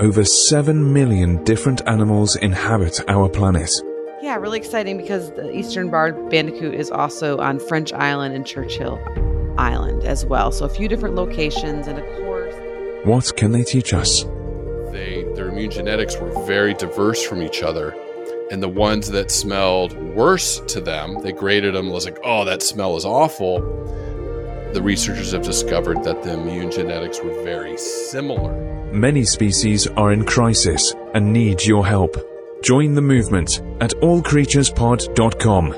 Over 7 million different animals inhabit our planet. Yeah, really exciting because the eastern barred bandicoot is also on French Island and Churchill Island as well. So a few different locations and of course What can they teach us? They their immune genetics were very diverse from each other. And the ones that smelled worse to them, they graded them as like, oh, that smell is awful. The researchers have discovered that the immune genetics were very similar. Many species are in crisis and need your help. Join the movement at allcreaturespod.com.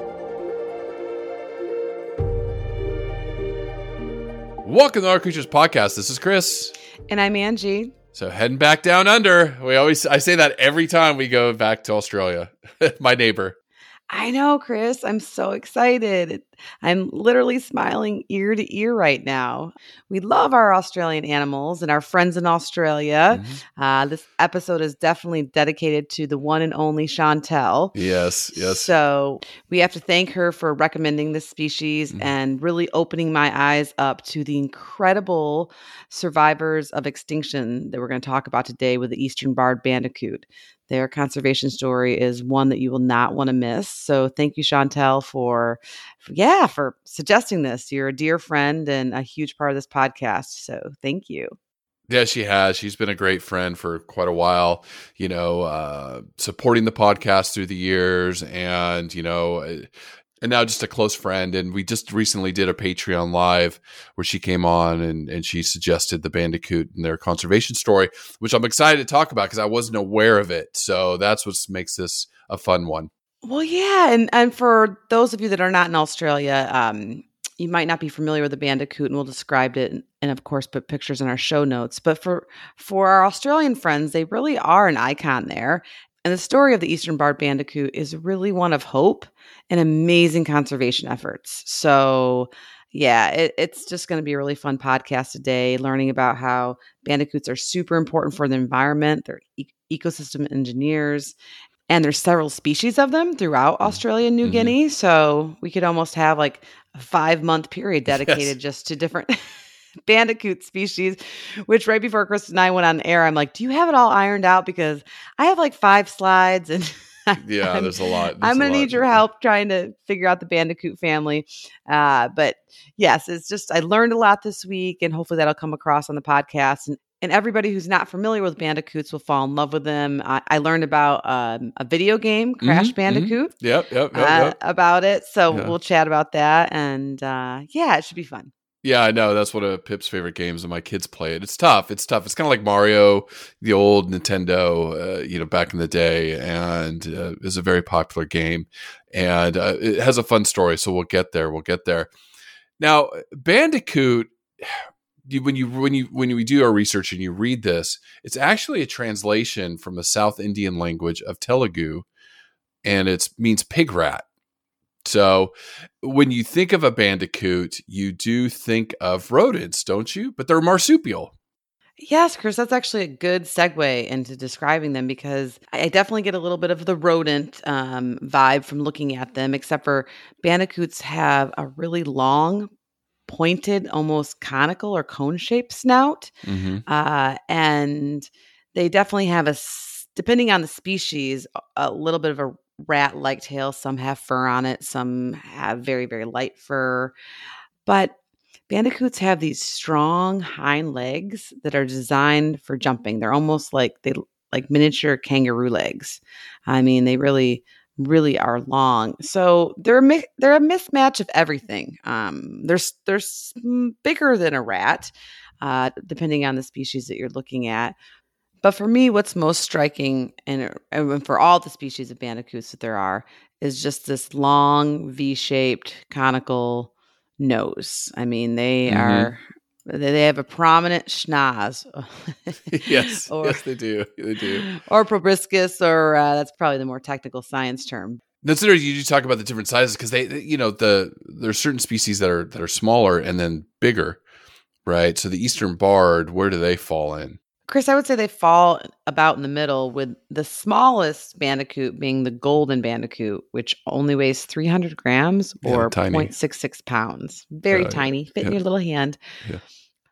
Welcome to All Creatures Podcast. This is Chris. and I'm Angie. So heading back down under. We always I say that every time we go back to Australia. My neighbor. I know, Chris. I'm so excited. I'm literally smiling ear to ear right now. We love our Australian animals and our friends in Australia. Uh, this episode is definitely dedicated to the one and only Chantel. Yes, yes. So we have to thank her for recommending this species Mhm. and really opening my eyes up to the incredible survivors of extinction that we're going to talk about today with the eastern barred bandicoot. Their conservation story is one that you will not want to miss. So thank you, Chantel, for, for yeah, for suggesting this. You're a dear friend and a huge part of this podcast. So thank you. Yeah, she has. She's been a great friend for quite a while, you know, uh, supporting the podcast through the years and, you know, uh, and now just a close friend. And we just recently did a Patreon live where she came on and, and she suggested the Bandicoot and their conservation story, which I'm excited to talk about because I wasn't aware of it. So that's what makes this a fun one. Well, yeah, and and for those of you that are not in Australia, um, you might not be familiar with the bandicoot, and we'll describe it, and, and of course, put pictures in our show notes. But for for our Australian friends, they really are an icon there. And the story of the Eastern Barred Bandicoot is really one of hope and amazing conservation efforts. So, yeah, it, it's just going to be a really fun podcast today, learning about how bandicoots are super important for the environment. They're e- ecosystem engineers, and there's several species of them throughout Australia and New Mhm. Guinea. So we could almost have like a five month period dedicated just to different bandicoot species. Which right before Chris and I went on air, I'm like, "Do you have it all ironed out?" Because I have like five slides and. Yeah, there's a lot. I'm going to lot. need your help trying to figure out the Bandicoot family. Uh, but yes, it's just, I learned a lot this week, and hopefully that'll come across on the podcast. And, and everybody who's not familiar with Bandicoots will fall in love with them. I, I learned about um, a video game, Crash Mhm, mhm. Bandicoot, Yep, yep, yep, uh, yep. about it. So Yeah. we'll chat about that. And uh, yeah, it should be fun. Yeah, I know. That's one of Pip's favorite games, and my kids play it. It's tough. It's tough. It's kind of like Mario, the old Nintendo, uh, you know, back in the day, and uh, is a very popular game. And uh, it has a fun story. So we'll get there. We'll get there. Now, Bandicoot. When you when you when we do our research and you read this, it's actually a translation from the South Indian language of Telugu, and it means pig rat. So when you think of a bandicoot, you do think of rodents, don't you? But they're marsupial. Yes, Chris, that's actually a good segue into describing them because I definitely get a little bit of the rodent um, vibe from looking at them, except for bandicoots have a really long, pointed, almost conical or cone shaped snout. Mm-hmm. Uh, and they definitely have a, depending on the species, a little bit of a rat like tail. Some have fur on it, some have very, very light fur. But bandicoots have these strong hind legs that are designed for jumping. They're almost like they like miniature kangaroo legs. I mean, they really really are long. So they're a mi- they're a mismatch of everything. Um, they're they're bigger than a rat, uh, depending on the species that you're looking at. But for me, what's most striking, and, and for all the species of bandicoots that there are, is just this long V-shaped conical nose. I mean, they mm-hmm. are they have a prominent schnoz. yes, or, yes, they do. They do. Or proboscis, or uh, that's probably the more technical science term. That's interesting. You do talk about the different sizes because they, you know, the there's certain species that are that are smaller and then bigger, right? So the eastern barred, where do they fall in? Chris, I would say they fall about in the middle, with the smallest bandicoot being the golden bandicoot, which only weighs 300 grams or yeah, 0.66 pounds. Very uh, tiny, fit yeah. in your little hand. Yeah.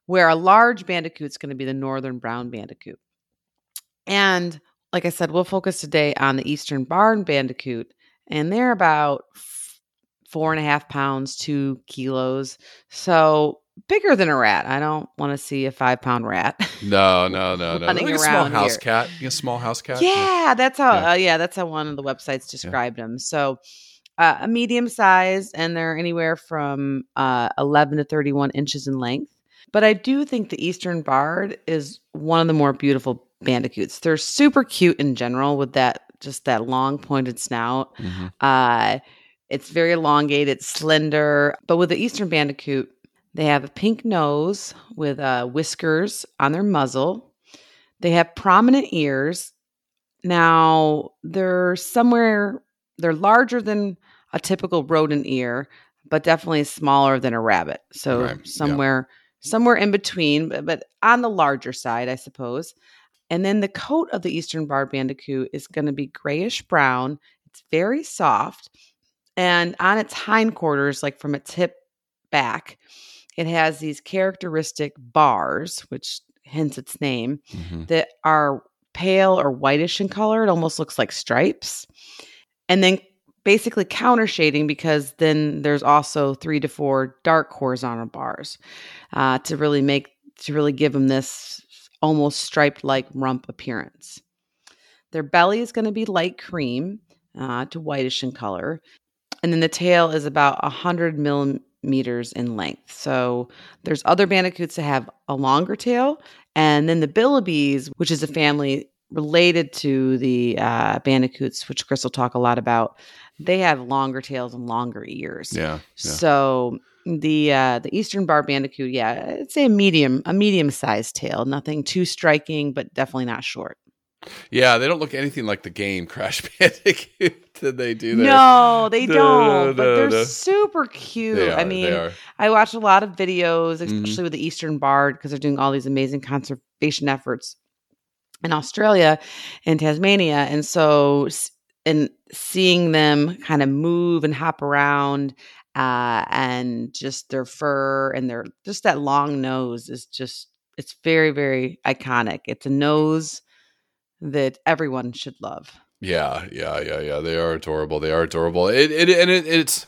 Where a large bandicoot is going to be the northern brown bandicoot. And like I said, we'll focus today on the eastern barred bandicoot, and they're about four and a half pounds, two kilos. So bigger than a rat. I don't want to see a five pound rat. No, no, no, no. Running like a small house here. cat. A small house cat. Yeah, yeah. that's how. Yeah. Uh, yeah. that's how one of the websites described yeah. them. So, uh, a medium size, and they're anywhere from uh, 11 to 31 inches in length. But I do think the Eastern Barred is one of the more beautiful bandicoots. They're super cute in general with that just that long pointed snout. Mm-hmm. Uh, it's very elongated, slender. But with the Eastern Bandicoot, they have a pink nose with uh, whiskers on their muzzle. They have prominent ears. Now, they're somewhere, they're larger than a typical rodent ear, but definitely smaller than a rabbit. So, right. somewhere. Yeah. Somewhere in between, but, but on the larger side, I suppose. And then the coat of the Eastern Barred Bandicoot is going to be grayish brown. It's very soft. And on its hindquarters, like from its hip back, it has these characteristic bars, which hence its name, mm-hmm. that are pale or whitish in color. It almost looks like stripes. And then basically counter shading because then there's also three to four dark horizontal bars uh, to really make to really give them this almost striped like rump appearance. Their belly is going to be light cream uh, to whitish in color, and then the tail is about 100 millimeters meters in length. So there's other bandicoots that have a longer tail, and then the bilbies, which is a family related to the uh, bandicoots, which Chris will talk a lot about. They have longer tails and longer ears. Yeah. yeah. So the uh, the eastern bar bandicoot, yeah, I'd say a medium a medium sized tail, nothing too striking, but definitely not short. Yeah, they don't look anything like the game Crash Bandicoot that they do there. No, they no, don't. No, but no, they're super cute. They are, I mean, I watch a lot of videos, mm-hmm. especially mm-hmm. with the Eastern Barred, because they're doing all these amazing conservation efforts in Australia and Tasmania. And so, and seeing them kind of move and hop around uh, and just their fur and their just that long nose is just, it's very, very iconic. It's a nose that everyone should love. Yeah, yeah, yeah, yeah. They are adorable. They are adorable. It, it and it, it's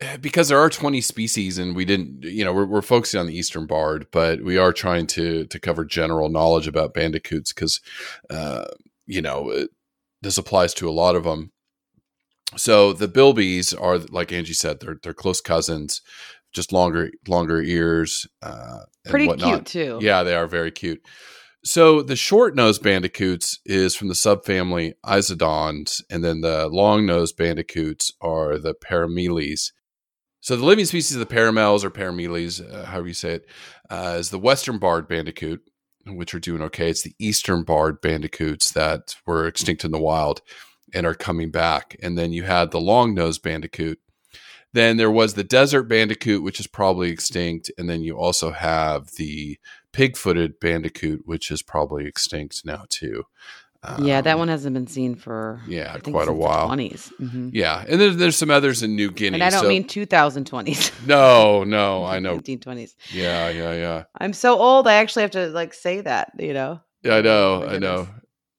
eh, because there are 20 species and we didn't you know we're, we're focusing on the eastern barred but we are trying to to cover general knowledge about bandicoots because uh, you know it, this applies to a lot of them so the bilbies are like angie said they're they're close cousins just longer longer ears uh, pretty cute too yeah they are very cute so the short-nosed bandicoots is from the subfamily Isoodons, and then the long-nosed bandicoots are the Perameles. So the living species of the paramels or perameles, uh, however you say it, uh, is the western barred bandicoot, which are doing okay. It's the eastern barred bandicoots that were extinct in the wild and are coming back. And then you had the long-nosed bandicoot. Then there was the desert bandicoot, which is probably extinct, and then you also have the pig-footed bandicoot, which is probably extinct now too. Um, yeah, that um, one hasn't been seen for yeah quite a while. 20s. Mm-hmm. Yeah, and there's there's some others in New Guinea. And I don't so, mean 2020s. no, no, I know 1920s. Yeah, yeah, yeah. I'm so old. I actually have to like say that. You know. Yeah, I know. I know.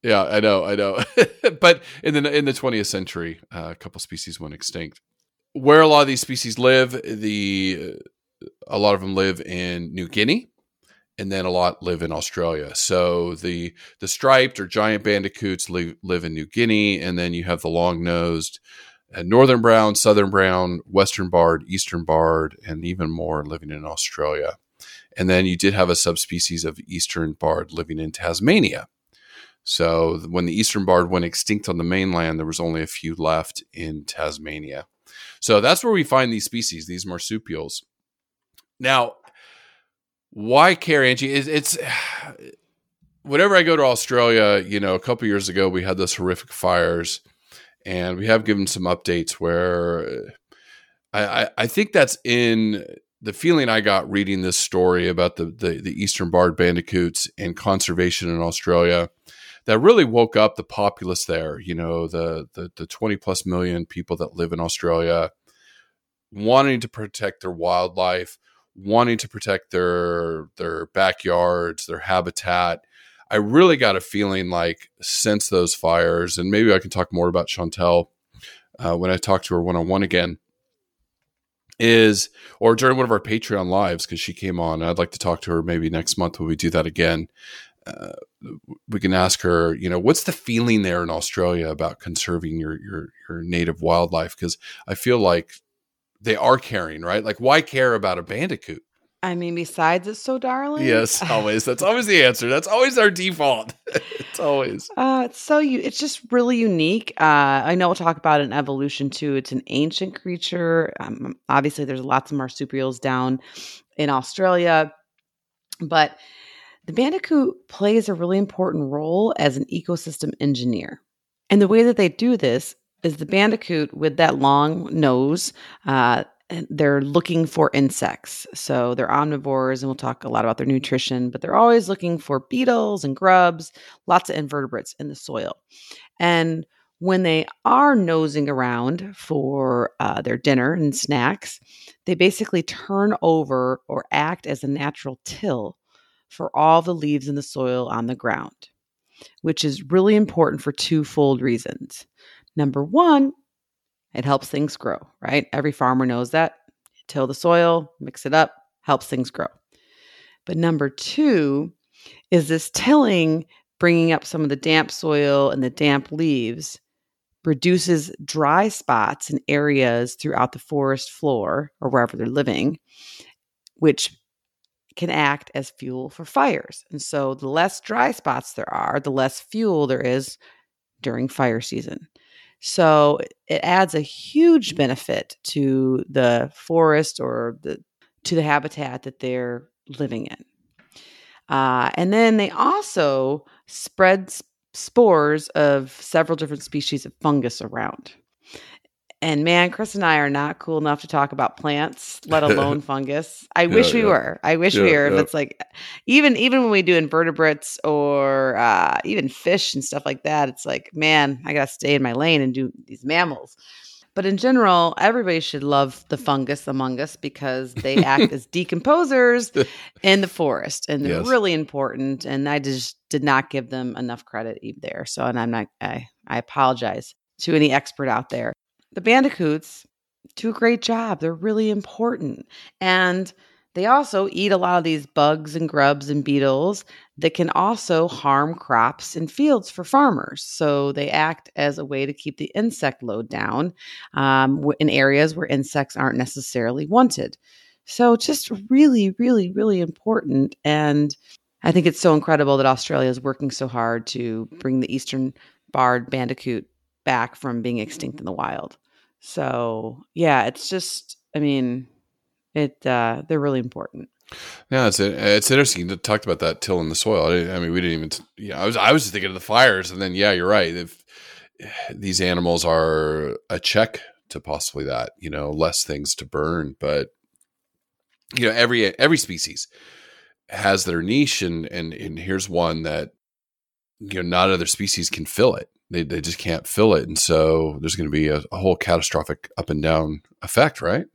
Yeah, I know, I know. but in the in the 20th century, uh, a couple species went extinct. Where a lot of these species live, the a lot of them live in New Guinea, and then a lot live in Australia. So the the striped or giant bandicoots live, live in New Guinea, and then you have the long nosed uh, northern brown, southern brown, western barred, eastern barred, and even more living in Australia. And then you did have a subspecies of eastern barred living in Tasmania. So when the eastern barred went extinct on the mainland, there was only a few left in Tasmania. So that's where we find these species, these marsupials. Now, why care, Angie? It's, it's whenever I go to Australia, you know, a couple years ago we had those horrific fires, and we have given some updates where I, I, I think that's in the feeling I got reading this story about the, the, the eastern barred bandicoots and conservation in Australia that really woke up the populace there. You know, the, the the twenty plus million people that live in Australia, wanting to protect their wildlife, wanting to protect their their backyards, their habitat. I really got a feeling like since those fires, and maybe I can talk more about Chantel uh, when I talk to her one on one again is or during one of our patreon lives because she came on i'd like to talk to her maybe next month when we do that again uh, we can ask her you know what's the feeling there in australia about conserving your your, your native wildlife because i feel like they are caring right like why care about a bandicoot I mean, besides it's so darling. Yes, always. That's always the answer. That's always our default. it's always. Uh, it's so you. It's just really unique. Uh, I know we'll talk about an evolution too. It's an ancient creature. Um, obviously, there's lots of marsupials down in Australia, but the bandicoot plays a really important role as an ecosystem engineer. And the way that they do this is the bandicoot with that long nose. Uh, they're looking for insects. So they're omnivores, and we'll talk a lot about their nutrition, but they're always looking for beetles and grubs, lots of invertebrates in the soil. And when they are nosing around for uh, their dinner and snacks, they basically turn over or act as a natural till for all the leaves in the soil on the ground, which is really important for twofold reasons. Number one, it helps things grow, right? Every farmer knows that. Till the soil, mix it up, helps things grow. But number two is this tilling, bringing up some of the damp soil and the damp leaves, reduces dry spots in areas throughout the forest floor or wherever they're living, which can act as fuel for fires. And so the less dry spots there are, the less fuel there is during fire season. So it adds a huge benefit to the forest or the to the habitat that they're living in. Uh, and then they also spread spores of several different species of fungus around. And man, Chris and I are not cool enough to talk about plants, let alone fungus. I yeah, wish we yeah. were. I wish yeah, we were. If it's like even even when we do invertebrates or uh, even fish and stuff like that, it's like, man, I gotta stay in my lane and do these mammals. But in general, everybody should love the fungus among us because they act as decomposers in the forest and they're yes. really important. And I just did not give them enough credit there. So, and I'm not, I, I apologize to any expert out there the bandicoots do a great job. They're really important. And they also eat a lot of these bugs and grubs and beetles that can also harm crops and fields for farmers. So they act as a way to keep the insect load down um, in areas where insects aren't necessarily wanted. So just really, really, really important. And I think it's so incredible that Australia is working so hard to bring the eastern barred bandicoot back from being extinct in the wild. So yeah, it's just I mean, it uh, they're really important. Yeah, it's it's interesting. You talked about that till in the soil. I, I mean, we didn't even. Yeah, I was I was just thinking of the fires, and then yeah, you're right. If these animals are a check to possibly that, you know, less things to burn, but you know, every every species has their niche, and and and here's one that you know not other species can fill it they, they just can't fill it. And so there's going to be a, a whole catastrophic up and down effect, right?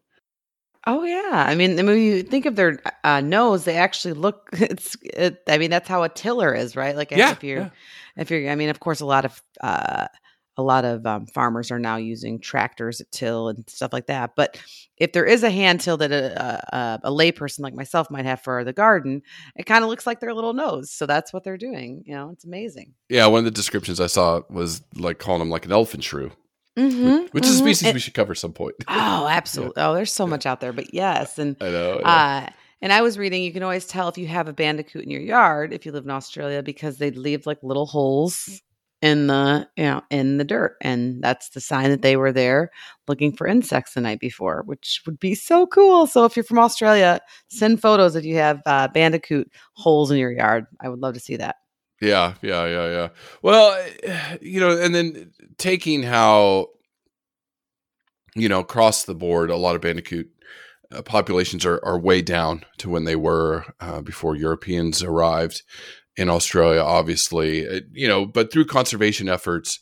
Oh yeah, I mean, when you think of their uh, nose, they actually look. It's. It, I mean, that's how a tiller is, right? Like yeah, if you're, yeah. if you're, I mean, of course, a lot of uh, a lot of um, farmers are now using tractors at till and stuff like that. But if there is a hand till that a, a, a layperson like myself might have for the garden, it kind of looks like their little nose. So that's what they're doing. You know, it's amazing. Yeah, one of the descriptions I saw was like calling them like an elephant shrew, Mm-hmm, which is a mhm. species And- we should cover some point. Oh, absolutely. Oh, there's so much out there. But yes, and I know. Know. Uh, and I was reading, you can always tell if you have a bandicoot in your yard if you live in Australia because they leave like little holes in the you know in the dirt, and that's the sign that they were there looking for insects the night before, which would be so cool. So if you're from Australia, send photos if you have uh, bandicoot holes in your yard. I would love to see that. Yeah, yeah, yeah, yeah. Well, you know, and then taking how, you know, across the board, a lot of bandicoot uh, populations are, are way down to when they were uh, before Europeans arrived in Australia, obviously, Uh, you know, but through conservation efforts,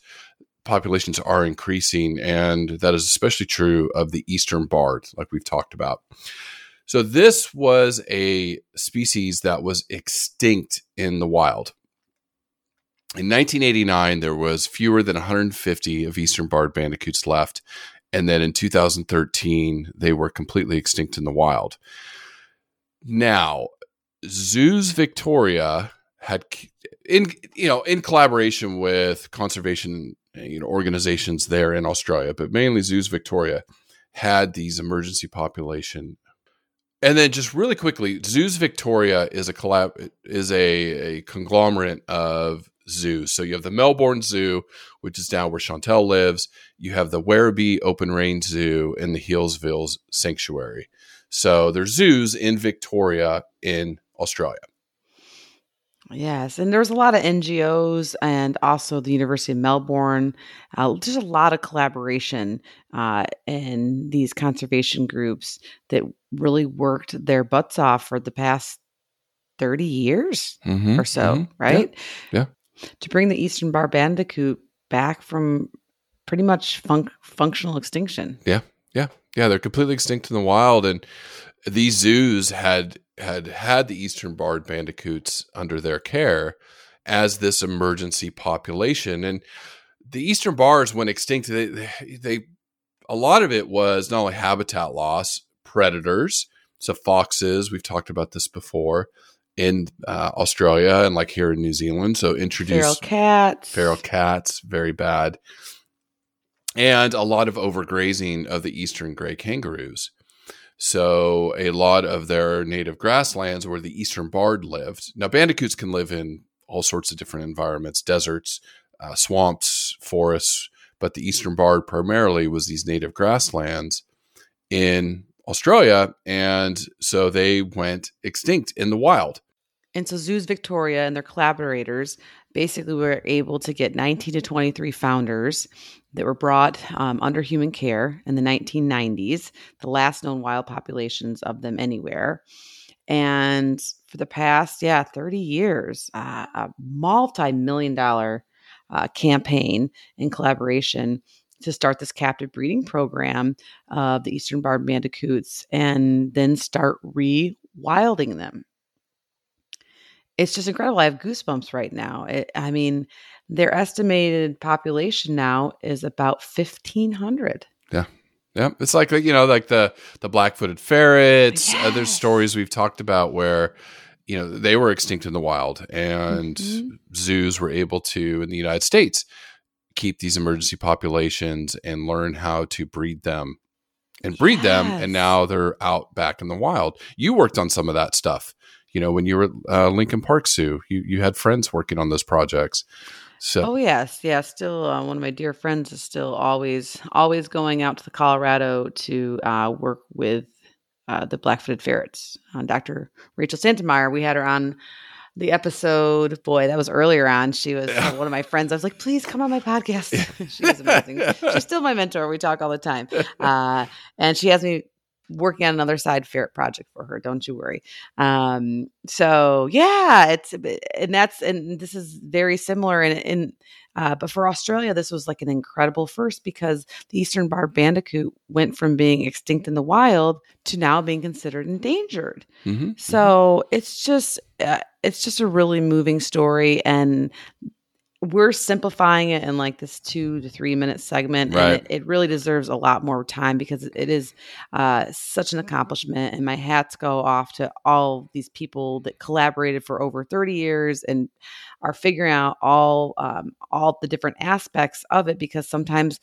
populations are increasing. And that is especially true of the eastern barred, like we've talked about. So, this was a species that was extinct in the wild. In 1989, there was fewer than 150 of eastern barred bandicoots left, and then in 2013, they were completely extinct in the wild. Now, Zoos Victoria had, in you know, in collaboration with conservation you know organizations there in Australia, but mainly Zoos Victoria, had these emergency population. And then just really quickly, Zoos Victoria is a collab is a, a conglomerate of zoos. So you have the Melbourne Zoo, which is down where Chantel lives. You have the Werribee Open Range Zoo and the Healesville Sanctuary. So there's zoos in Victoria in Australia. Yes, and there's a lot of NGOs and also the University of Melbourne. Uh, there's a lot of collaboration uh, in these conservation groups that really worked their butts off for the past 30 years Mm-hmm, or so, mhm. right? yeah. To bring the Eastern Bar Bandicoot back from pretty much func- functional extinction. Yeah, yeah, yeah, they're completely extinct in the wild, and these zoos had had had the eastern barred bandicoots under their care as this emergency population, and the eastern bars went extinct. They, they, they a lot of it was not only habitat loss, predators, so foxes. We've talked about this before in uh, Australia and like here in New Zealand. So introduce Feral cats. feral cats, very bad, and a lot of overgrazing of the eastern gray kangaroos. So a lot of their native grasslands where the eastern barred lived. Now bandicoots can live in all sorts of different environments, deserts, uh, swamps, forests, but the eastern barred primarily was these native grasslands in Australia, and so they went extinct in the wild. And so Zoos Victoria and their collaborators basically were able to get 19 to 23 founders that were brought um, under human care in the 1990s, the last known wild populations of them anywhere. And for the past, yeah, 30 years, uh, a multi million dollar uh, campaign in collaboration to start this captive breeding program of the Eastern Barred Bandicoots and then start rewilding them it's just incredible. I have goosebumps right now. It, I mean, their estimated population now is about fifteen hundred. Yeah, Yeah, it's like you know, like the the black-footed ferrets. Uh, Yes. stories we've talked about where you know they were extinct in the wild, and Mhm. zoos were able to in the United States keep these emergency populations and learn how to breed them and breed them, and now they're out back in the wild. You worked on some of that stuff, you know, when you were uh, Lincoln Park Zoo. You you had friends working on those projects. So Oh yes, yeah. Still, uh, one of my dear friends is still always always going out to the Colorado to uh, work with uh, the black-footed ferrets. Uh, Dr. Rachel Santymire, we had her on the episode. Boy, that was earlier on. She was uh, one of my friends. I was like, please come on my podcast. she was amazing. She's still my mentor. We talk all the time, uh, and she has me working on another side ferret project for her. Don't you worry. Um, so yeah, it's and that's and this is very similar in in uh, but for Australia, this was like an incredible first because the eastern barred bandicoot went from being extinct in the wild to now being considered endangered. mhm, So it's just uh, it's just a really moving story, and we're simplifying it in like this two to three minute segment Right. and it, it really deserves a lot more time because it is uh, such an accomplishment and my hats go off to all these people that collaborated for over 30 years and are figuring out all um, all the different aspects of it because sometimes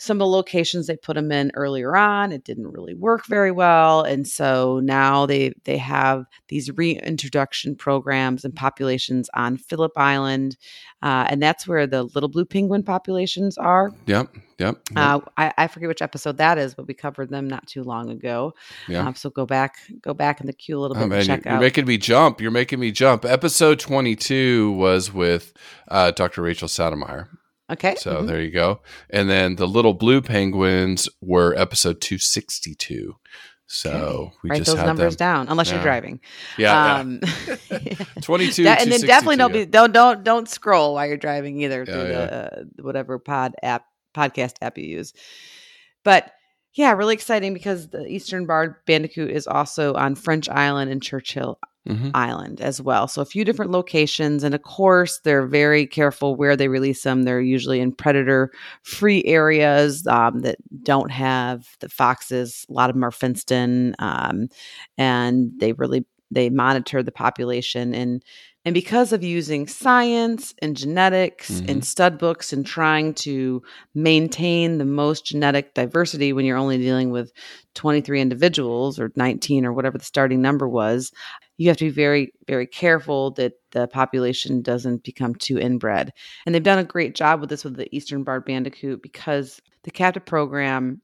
some of the locations they put them in earlier on it didn't really work very well and so now they they have these reintroduction programs and populations on phillip island uh, and that's where the little blue penguin populations are Yep. Yep. yep. uh, I, I forget which episode that is but we covered them not too long ago yeah. um, so go back go back in the queue a little bit Oh, and man, check you're, you're making me jump. You're making me jump. Episode 22 was with uh, Dr. Rachel Santymire. Okay So mhm. there you go. And then the little blue penguins were episode 262. So Okay. we write just those numbers them. down unless Yeah. you're driving Yeah. um, yeah. 22 That- and then definitely don't be don't don't don't scroll while you're driving either Yeah, through the uh, whatever pod app podcast app you use. But yeah, really exciting because the Eastern Barred Bandicoot is also on French Island and Churchill Mhm. Island as well. So a few different locations, and of course they're very careful where they release them. They're usually in predator-free areas um, that don't have the foxes. A lot of them are fenced in, um, and they really they monitor the population and and because of using science and genetics Mhm. and stud books and trying to maintain the most genetic diversity when you're only dealing with 23 individuals or 19 or whatever the starting number was, you have to be very, very careful that the population doesn't become too inbred. And they've done a great job with this with the Eastern Barred Bandicoot because the captive program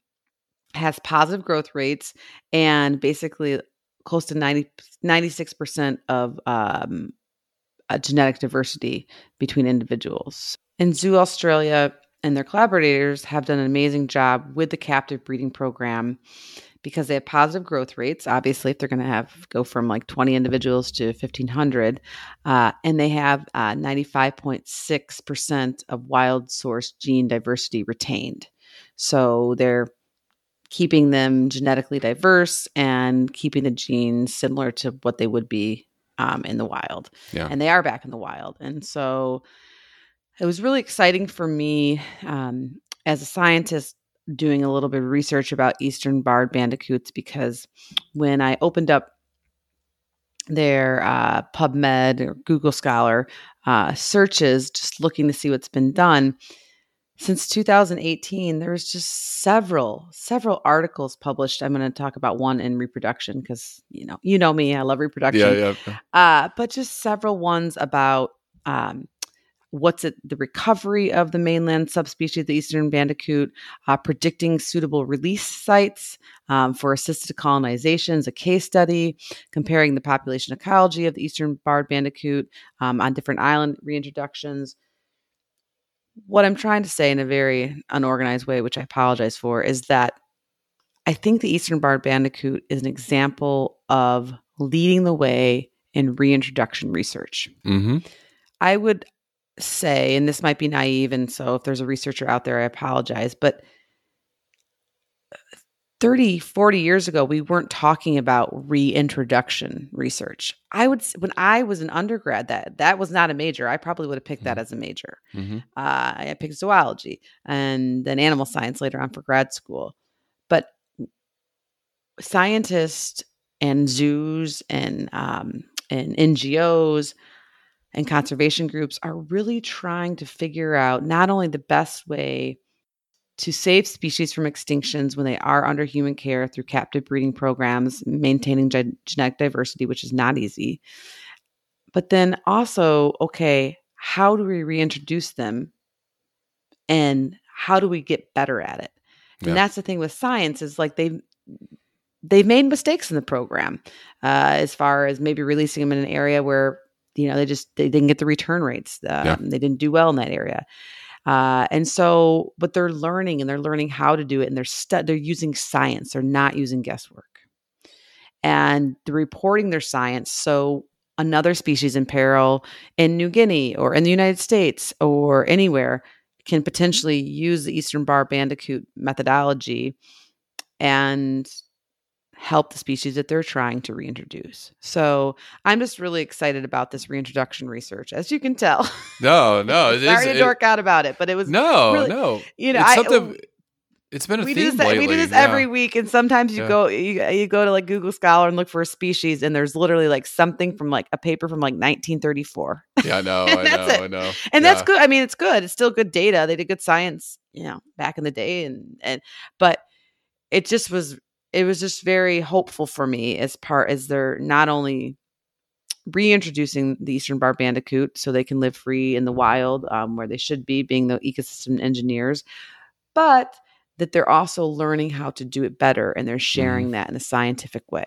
has positive growth rates and basically close to 90, 96% of um, uh, genetic diversity between individuals. And Zoo Australia and their collaborators have done an amazing job with the captive breeding program because they have positive growth rates. Obviously, if they're going to have go from like 20 individuals to 1,500, uh, and they have uh, 95.6% of wild source gene diversity retained. So they're keeping them genetically diverse and keeping the genes similar to what they would be um, in the wild. Yeah. And they are back in the wild. And so it was really exciting for me um, as a scientist doing a little bit of research about eastern barred bandicoots because when I opened up their uh, PubMed or Google Scholar uh, searches, just looking to see what's been done, since 2018 there was just several several articles published i'm going to talk about one in reproduction because you know you know me i love reproduction Yeah, yeah. uh, but just several ones about um, what's it the recovery of the mainland subspecies of the eastern bandicoot uh, predicting suitable release sites um, for assisted colonizations a case study comparing the population ecology of the eastern barred bandicoot um, on different island reintroductions what I'm trying to say in a very unorganized way, which I apologize for, is that I think the Eastern Barred Bandicoot is an example of leading the way in reintroduction research. Mm-hmm. I would say, and this might be naive, and so if there's a researcher out there, I apologize, but 30, 40 years ago, we weren't talking about reintroduction research. I would, when I was an undergrad, that that was not a major. I probably would have picked that as a major. Mm-hmm. Uh, I picked zoology and then animal science later on for grad school. But scientists and zoos and um, and NGOs and conservation groups are really trying to figure out not only the best way to save species from extinctions when they are under human care through captive breeding programs, maintaining gen- genetic diversity, which is not easy, but then also, okay, how do we reintroduce them and how do we get better at it? Yeah. And that's the thing with science is like they they've made mistakes in the program uh, as far as maybe releasing them in an area where you know they just they didn't get the return rates um, Yeah. they didn't do well in that area uh, and so but they're learning and they're learning how to do it and they're stu- they're using science they're not using guesswork. And they're reporting their science so another species in peril in New Guinea or in the United States or anywhere can potentially use the Eastern Bar Bandicoot methodology and help the species that they're trying to reintroduce. So I'm just really excited about this reintroduction research, as you can tell. No, no, it Sorry is- to dork out about it, but it was no, really- no. you know it's I, something. It's been a we theme do this lately. we do this yeah. every week, and sometimes you Yeah. go you, you go to like Google Scholar and look for a species, and there's literally like something from like a paper from like 1934, Yeah, I know, I know, it. I know. and that's good. I mean, it's good. It's still good data. They did good science, you know, back in the day, and and but it just was it was just very hopeful for me as part as they're not only reintroducing the eastern bar bandicoot so they can live free in the wild um, where they should be being the ecosystem engineers but that they're also learning how to do it better and they're sharing that in a scientific way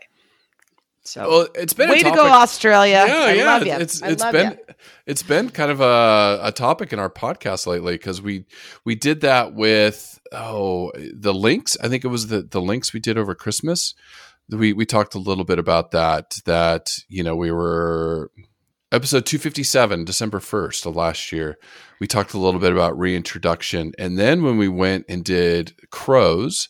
so. Well, it's been way to go australia Yeah, I yeah. love ya. It's it's love been ya. it's been kind of a, a topic in our podcast lately because we we did that with oh the lynx. I think it was the the lynx we did over Christmas. We we talked a little bit about that. That you know we were episode 257 december 1st of last year we talked a little bit about reintroduction and then when we went and did crows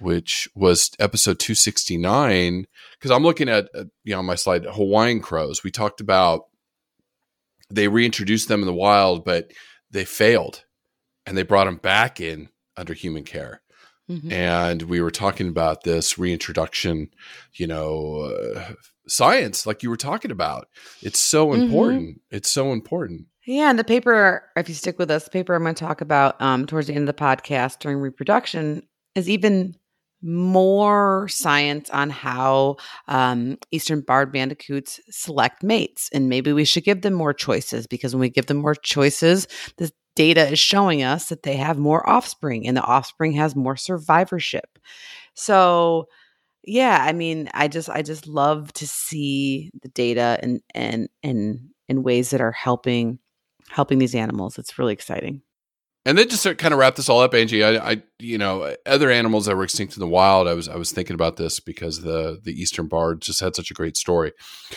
which was episode 269 because i'm looking at uh, you know on my slide hawaiian crows. We talked about they reintroduced them in the wild but they failed and they brought them back in under human care. Mhm. and we were talking about this reintroduction you know uh, science like you were talking about. It's so Mhm. important. It's so important. Yeah, and the paper, if you stick with us, the paper I'm going to talk about um, towards the end of the podcast during reproduction is even more science on how um, eastern barred bandicoots select mates. And maybe we should give them more choices because when we give them more choices, the data is showing us that they have more offspring and the offspring has more survivorship. So, yeah, I mean, I just I just love to see the data and and and in ways that are helping helping these animals. It's really exciting. And then just to kind of wrap this all up, Angie, I, I, you know, other animals that were extinct in the wild. I was, I was thinking about this because the the eastern barred just had such a great story.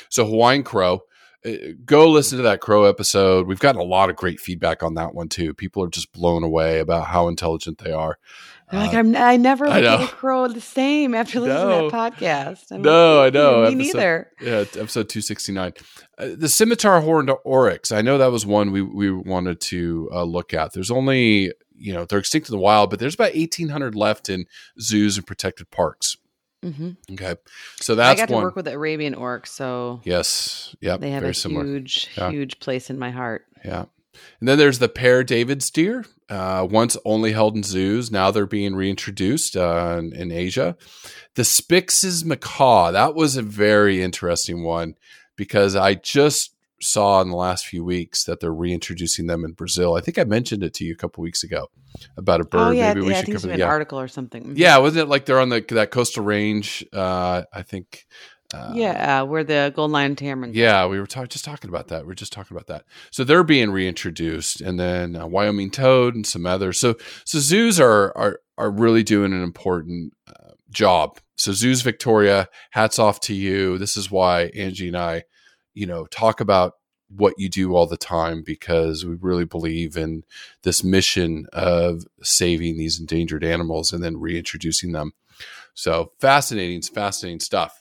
So Hawaiian crow, uh, go listen to that crow episode. We've gotten a lot of great feedback on that one too. People are just blown away about how intelligent they are. They're like Uh, I'm, I never I look at a crow the same after listening No. to that podcast. I'm No, like, I know. Me Episode- neither. Yeah, episode two sixty nine. Uh, the scimitar horned oryx. I know that was one we we wanted to uh, look at. There's only you know they're extinct in the wild, but there's about eighteen hundred left in zoos and protected parks. hmm Okay, so I that's got one. to work with the Arabian orc, so yes, yep, they have a similar. huge, Yeah. huge place in my heart. Yeah. And then there's the Père David's deer, uh, once only held in zoos. Now they're being reintroduced uh, in, in Asia. The Spix's macaw, that was a very interesting one because I just saw in the last few weeks that they're reintroducing them in Brazil. I think I mentioned it to you a couple weeks ago about a bird. oh yeah, Maybe we yeah I should think it's cover an. Yeah. article or something. Mhm. yeah, wasn't it like they're on the that coastal range? Uh, I think. Uh, yeah, where the golden lion tamarin. yeah, we were talk- just talking about that. We are just talking about that. So they're being reintroduced, and then uh, Wyoming toad and some others. So so zoos are are are really doing an important uh, job. So zoos Victoria, hats off to you. This is why Angie and I, you know, talk about what you do all the time because we really believe in this mission of saving these endangered animals and then reintroducing them. So fascinating, fascinating stuff.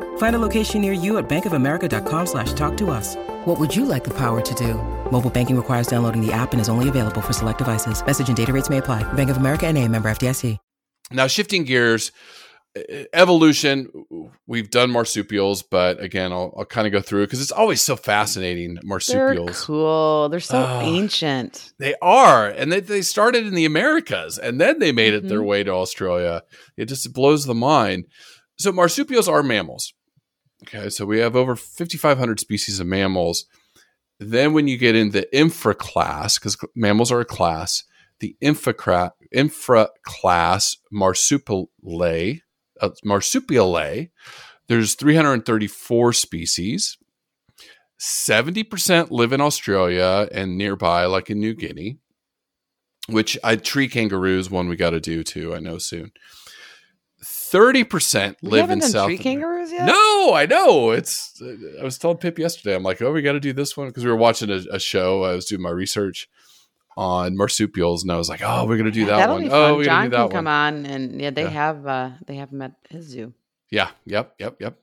Find a location near you at bankofamerica.com slash talk to us. What would you like the power to do? Mobile banking requires downloading the app and is only available for select devices. Message and data rates may apply. Bank of America and a member FDIC. Now, shifting gears, evolution. We've done marsupials, but again, I'll, I'll kind of go through it because it's always so fascinating. They're Marsupials, cool. They're so Ah. ancient. they are, and they, they started in the Americas, and then they made it their Mhm. way to Australia. It just blows the mind. So, marsupials are mammals. Okay, so we have over 5,500 species of mammals. Then, when you get in the infra class, because mammals are a class, the infra, infra class marsupialia, uh, marsupialia, there's 334 species. 70% live in Australia and nearby, like in New Guinea. which I tree kangaroos one we got to do too. I know soon. Thirty percent live in South. tree America. kangaroos yet. No, I know. It's. I was telling Pip yesterday. I'm like, oh, we got to do this one because we were watching a, a show. I was doing my research on marsupials, and I was like, oh, we're gonna do that That'll one. be Oh, fun. we're John gonna do that can come on, and yeah, they Yeah. have uh they have them at his zoo. Yeah. Yep. Yep. Yep.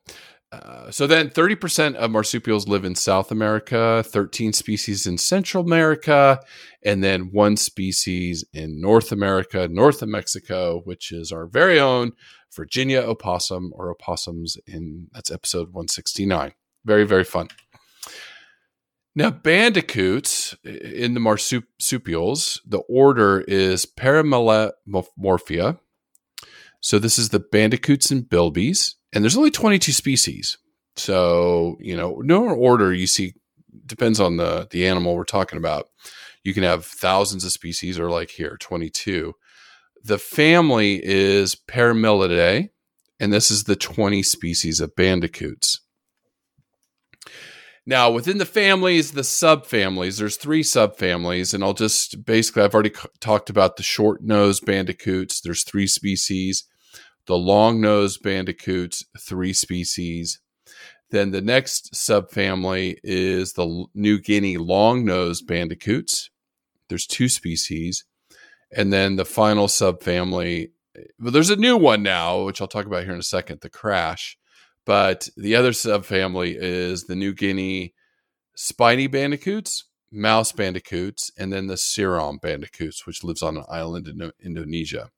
Uh, so then 30% of marsupials live in South America, 13 species in Central America, and then one species in North America, north of Mexico, which is our very own Virginia opossum or opossums in that's episode 169. Very, very fun. Now, bandicoots in the marsupials, the order is Peramelemorphia. So this is the bandicoots and bilbies, and there's only 22 species. So you know, no order you see depends on the the animal we're talking about. You can have thousands of species, or like here, 22. The family is Peramelidae, and this is the 20 species of bandicoots. Now, within the families, the subfamilies, there's three subfamilies, and I'll just basically, I've already c- talked about the short nosed bandicoots. There's three species. The long nosed bandicoots, three species. Then the next subfamily is the New Guinea long nosed bandicoots. There's two species. And then the final subfamily, well, there's a new one now, which I'll talk about here in a second the crash. But the other subfamily is the New Guinea spiny bandicoots, mouse bandicoots, and then the Seram bandicoots, which lives on an island in Indonesia.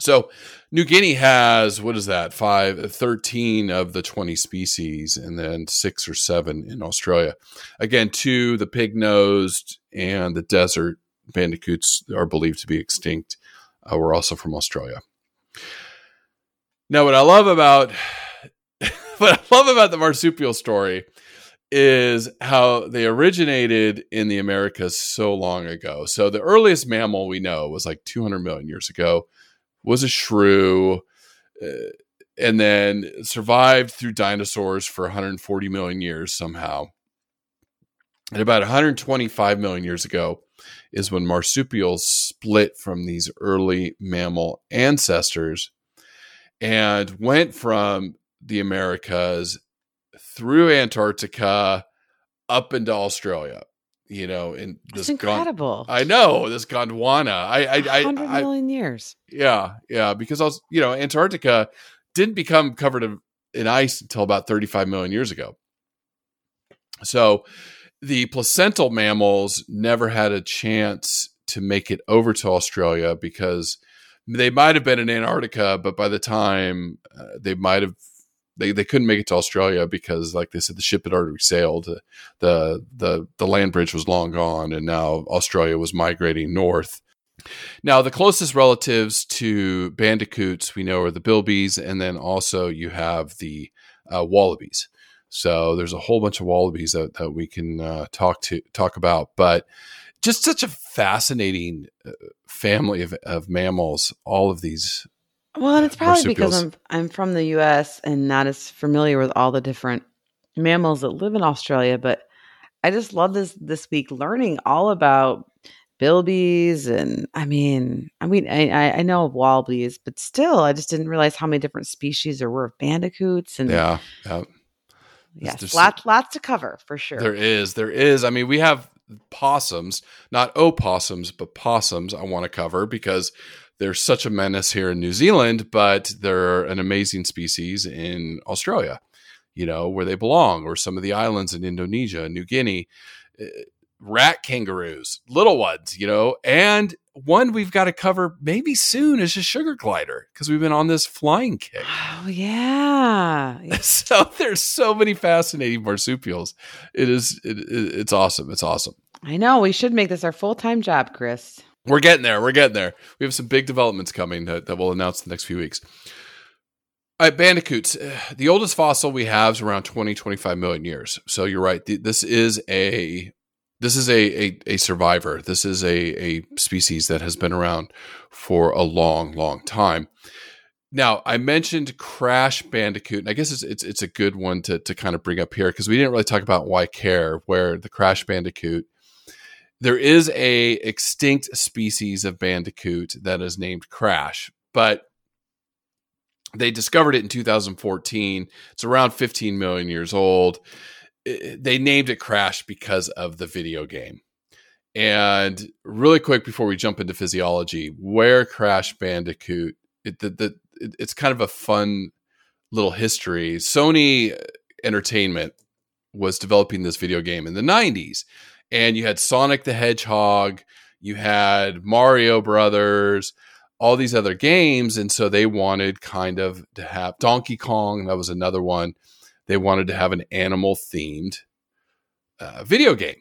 So New Guinea has, what is that, five, 13 of the 20 species, and then six or seven in Australia. Again, two, the pig nosed and the desert bandicoots are believed to be extinct. Uh, we're also from Australia. Now, what I love about what I love about the marsupial story is how they originated in the Americas so long ago. So the earliest mammal we know was like 200 million years ago, was a shrew, uh, and then survived through dinosaurs for 140 million years somehow. And about 125 million years ago is when marsupials split from these early mammal ancestors and went from the Americas through Antarctica up into Australia. You know, in That's this Gon- incredible. I know this Gondwana. I, I, I, hundred I, years. yeah, yeah, because I was, you know, Antarctica didn't become covered in- in ice until about 35 million years ago. So the placental mammals never had a chance to make it over to Australia because they might have been in Antarctica, but by the time uh, they might have, they, they couldn't make it to Australia because, like they said, the ship had already sailed. The the the land bridge was long gone, and now Australia was migrating north. Now, the closest relatives to bandicoots we know are the bilbies, and then also you have the uh, wallabies. So there's a whole bunch of wallabies that, that we can uh, talk to talk about, but just such a fascinating uh, family of, of mammals. All of these, Well, and it's probably because. I'm I'm from the U.S. and not as familiar with all the different mammals that live in Australia. But I just love this this week learning all about bilbies and I mean, I mean, I I- I know of wallabies, but still, I just didn't realize how many different species there were of bandicoots. And yeah, yeah. Yes, there's- lots lots to cover for sure. There is, there is. I mean, we have possums, not opossums, but possums. I want to cover because they're such a menace here in New Zealand, but they're an amazing species in Australia. You know where they belong, or some of the islands in Indonesia, New Guinea. Eh, Rat kangaroos, little ones, you know, and one we've got to cover maybe soon is a sugar glider because we've been on this flying kick. Oh yeah. so there's so many fascinating marsupials. It is it, it, it's awesome. It's awesome. I know. We should make this our full time job, Chris. We're getting there. We're getting there. We have some big developments coming that, that we'll announce in the next few weeks. All right, bandicoots. The oldest fossil we have is around 20, 25 million years. So you're right. This is a this is a, a, a survivor. This is a, a species that has been around for a long, long time. Now, I mentioned Crash Bandicoot, and I guess it's it's, it's a good one to, to kind of bring up here because we didn't really talk about why care, where the Crash Bandicoot there is a extinct species of bandicoot that is named Crash, but they discovered it in 2014. It's around 15 million years old. Eh, they named it Crash because of the video game. And really quick before we jump into physiology, where Crash Bandicoot, it, the, the, it, it's kind of a fun little history. Sony eh, Entertainment was developing this video game in the 90s, and you had Sonic the Hedgehog, you had Mario Brothers, all these other games. And so they wanted kind of to have Donkey Kong, that was another one. They wanted to have an animal themed uh, video game.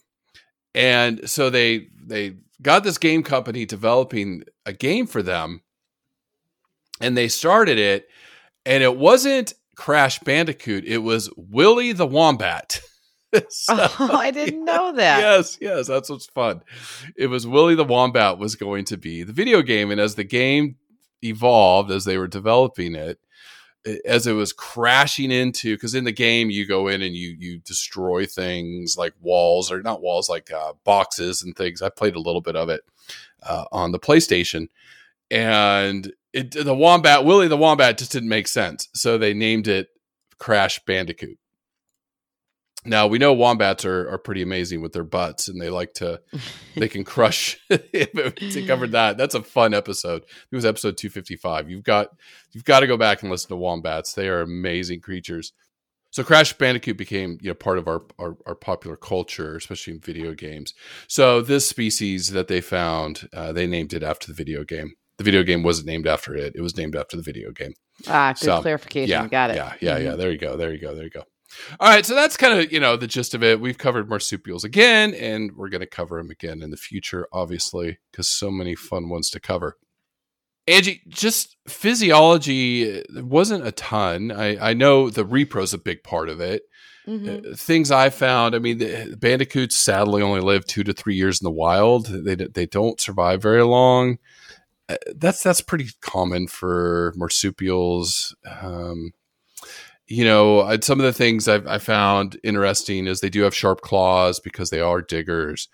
And so they they got this game company developing a game for them and they started it and it wasn't crash bandicoot it was Willy the wombat. So, oh i didn't know that. Yes yes that's what's fun. It was Willy the wombat was going to be the video game and as the game evolved as they were developing it as it was crashing into because in the game you go in and you you destroy things like walls or not walls like uh, boxes and things. I played a little bit of it uh, on the playstation and it the wombat willie the wombat just didn't make sense. So they named it crash bandicoot now we know wombats are, are pretty amazing with their butts, and they like to they can crush. to cover that, that's a fun episode. It was episode two fifty five. You've got you've got to go back and listen to wombats. They are amazing creatures. So Crash Bandicoot became you know part of our, our, our popular culture, especially in video games. So this species that they found, uh, they named it after the video game. The video game wasn't named after it; it was named after the video game. Ah, good so, clarification. Yeah, Got it. Yeah, yeah, mm-hmm. yeah. There you go. There you go. There you go. All right, so that's kind of you know the gist of it. We've covered marsupials again, and we're going to cover them again in the future, obviously, because so many fun ones to cover. Angie, just physiology wasn't a ton. I, I know the repro is a big part of it. Mm-hmm. Uh, things I found, I mean, the bandicoots sadly only live two to three years in the wild. They they don't survive very long. Uh, that's that's pretty common for marsupials. Um, you know, some of the things I've I found interesting is they do have sharp claws because they are diggers.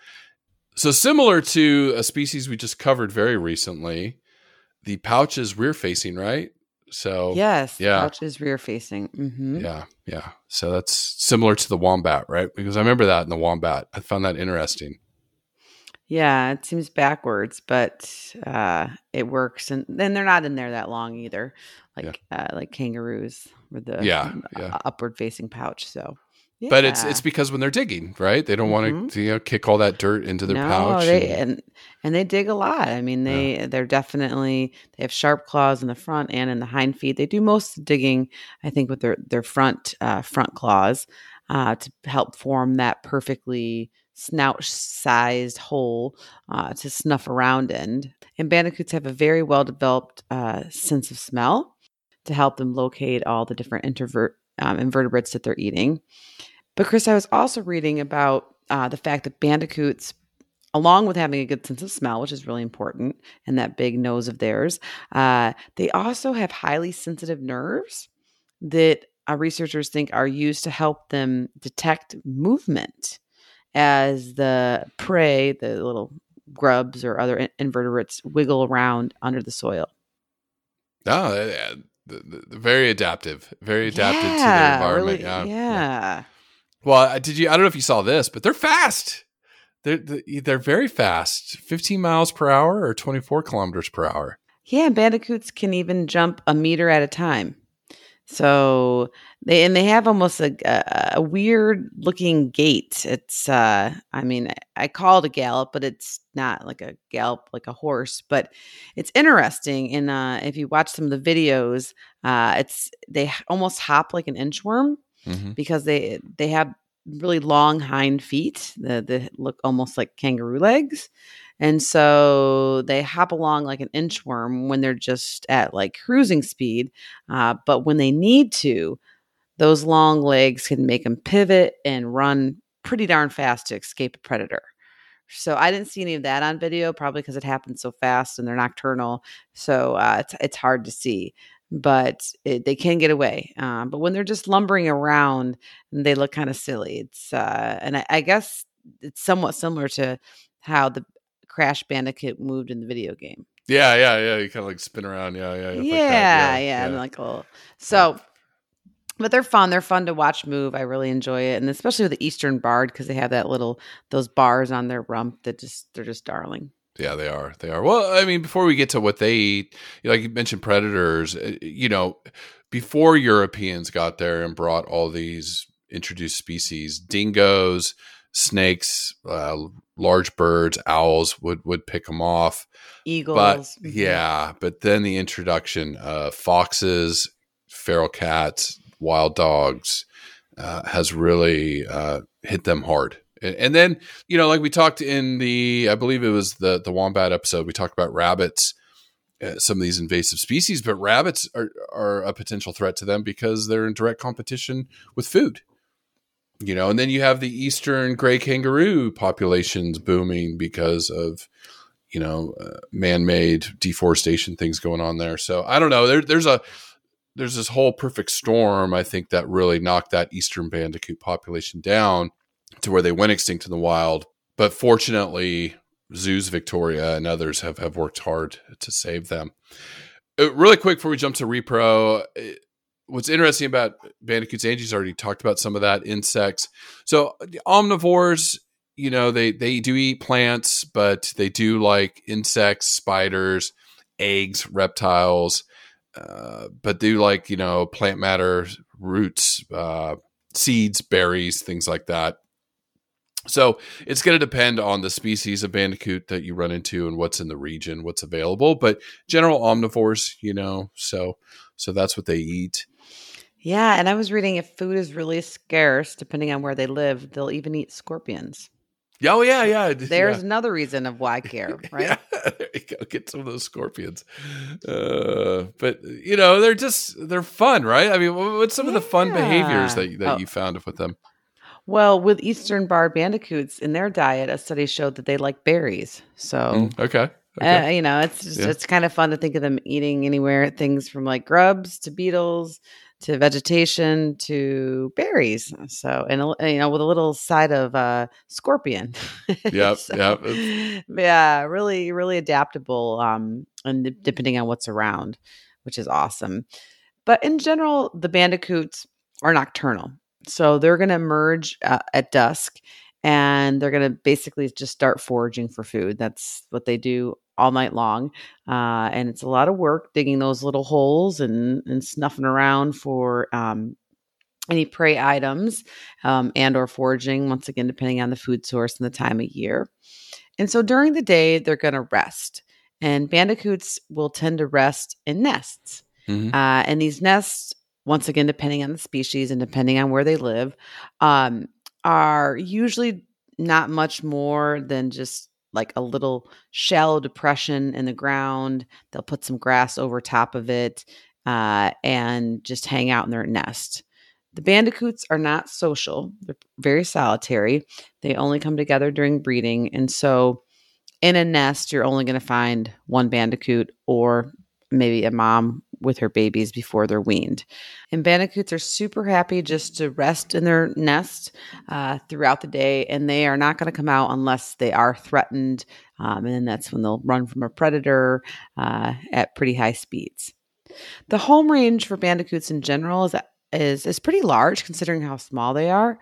So similar to a species we just covered very recently, the pouch is rear facing, right? So yes, yeah, pouch is rear facing. Mm-hmm. Yeah, yeah. So that's similar to the wombat, right? Because I remember that in the wombat. I found that interesting. Yeah, it seems backwards, but uh, it works, and then they're not in there that long either, like yeah. uh, like kangaroos with the yeah, yeah. upward facing pouch. So, yeah. but it's it's because when they're digging, right? They don't mm-hmm. want to you know kick all that dirt into their no, pouch. They, and, and, and they dig a lot. I mean, they yeah. they're definitely they have sharp claws in the front and in the hind feet. They do most digging, I think, with their their front uh, front claws uh, to help form that perfectly snout sized hole uh, to snuff around in. And bandicoots have a very well developed uh, sense of smell to help them locate all the different introvert, um, invertebrates that they're eating. But, Chris, I was also reading about uh, the fact that bandicoots, along with having a good sense of smell, which is really important, and that big nose of theirs, uh, they also have highly sensitive nerves that uh, researchers think are used to help them detect movement as the prey, the little grubs or other invertebrates, wiggle around under the soil. Oh, very adaptive, very adapted yeah, to their environment. Really, yeah. yeah. Well, did you? I don't know if you saw this, but they're fast. They're they're very fast, 15 miles per hour or 24 kilometers per hour. Yeah, bandicoots can even jump a meter at a time. So they and they have almost a, a, a weird looking gait. It's uh I mean I call it a gallop, but it's not like a gallop like a horse. But it's interesting. And uh, if you watch some of the videos, uh, it's they almost hop like an inchworm mm-hmm. because they they have really long hind feet that, that look almost like kangaroo legs. And so they hop along like an inchworm when they're just at like cruising speed. Uh, but when they need to, those long legs can make them pivot and run pretty darn fast to escape a predator. So I didn't see any of that on video, probably because it happens so fast and they're nocturnal. So uh, it's it's hard to see, but it, they can get away. Um, but when they're just lumbering around, they look kind of silly. It's uh, and I, I guess it's somewhat similar to how the Crash Bandicoot moved in the video game. Yeah, yeah, yeah. You kind of like spin around. Yeah, yeah, Yeah, like yeah, yeah, and like oh, so. But they're fun. They're fun to watch move. I really enjoy it, and especially with the Eastern Barred because they have that little those bars on their rump that just they're just darling. Yeah, they are. They are. Well, I mean, before we get to what they eat, like you mentioned predators, uh, you know, before Europeans got there and brought all these introduced species, dingoes, snakes, uh, large birds, owls would would pick them off. Eagles, But mhm. yeah, but then the introduction of foxes, feral cats, wild dogs uh, has really uh, hit them hard. And, and then you know, like we talked in the, I believe it was the the wombat episode, we talked about rabbits. Uh, some of these invasive species, but rabbits are, are a potential threat to them because they're in direct competition with food. You know, and then you have the eastern gray kangaroo populations booming because of you know uh, man-made deforestation things going on there. So I don't know. There, there's a there's this whole perfect storm. I think that really knocked that eastern bandicoot population down to where they went extinct in the wild. But fortunately, zoos Victoria and others have have worked hard to save them. Uh, really quick before we jump to repro. What's interesting about bandicoots, Angie's already talked about some of that insects. So omnivores, you know, they they do eat plants, but they do like insects, spiders, eggs, reptiles, uh, but do like you know plant matter, roots, uh, seeds, berries, things like that. So it's going to depend on the species of bandicoot that you run into and what's in the region, what's available. But general omnivores, you know, so so that's what they eat. Yeah, and I was reading if food is really scarce, depending on where they live, they'll even eat scorpions. Yeah, Oh yeah, yeah. There's yeah. another reason of why I care, right? Yeah, there you go. Get some of those scorpions. Uh, but you know, they're just they're fun, right? I mean, wh- what's some of the fun behaviors that that Oh. you found with them? Well, with eastern barred bandicoots in their diet, a study showed that they like berries. So, Mm, okay. Okay. uh, you know, it's just, Yeah. it's kind of fun to think of them eating anywhere things from like grubs to beetles to vegetation to berries. So, and you know, with a little side of uh, scorpion. Yep, So, yep, Yeah, really, really adaptable. Um, and depending on what's around, which is awesome. But in general, the bandicoots are nocturnal. So they're going to emerge uh, at dusk and they're going to basically just start foraging for food. That's what they do all night long. Uh, and it's a lot of work digging those little holes and, and snuffing around for um, any prey items um, and or foraging, once again, depending on the food source and the time of year. And so during the day, they're going to rest. And bandicoots will tend to rest in nests. Mhm. Uh, and these nests, once again, depending on the species and depending on where they live, um, are usually not much more than just like a little shallow depression in the ground. They'll put some grass over top of it uh, and just hang out in their nest. The bandicoots are not social, they're very solitary. They only come together during breeding. And so in a nest, you're only going to find one bandicoot or maybe a mom with her babies before they're weaned. And bandicoots are super happy just to rest in their nest uh, throughout the day, and they are not going to come out unless they are threatened. Um, and then that's when they'll run from a predator uh, at pretty high speeds. The home range for bandicoots in general is is is pretty large considering how small they are.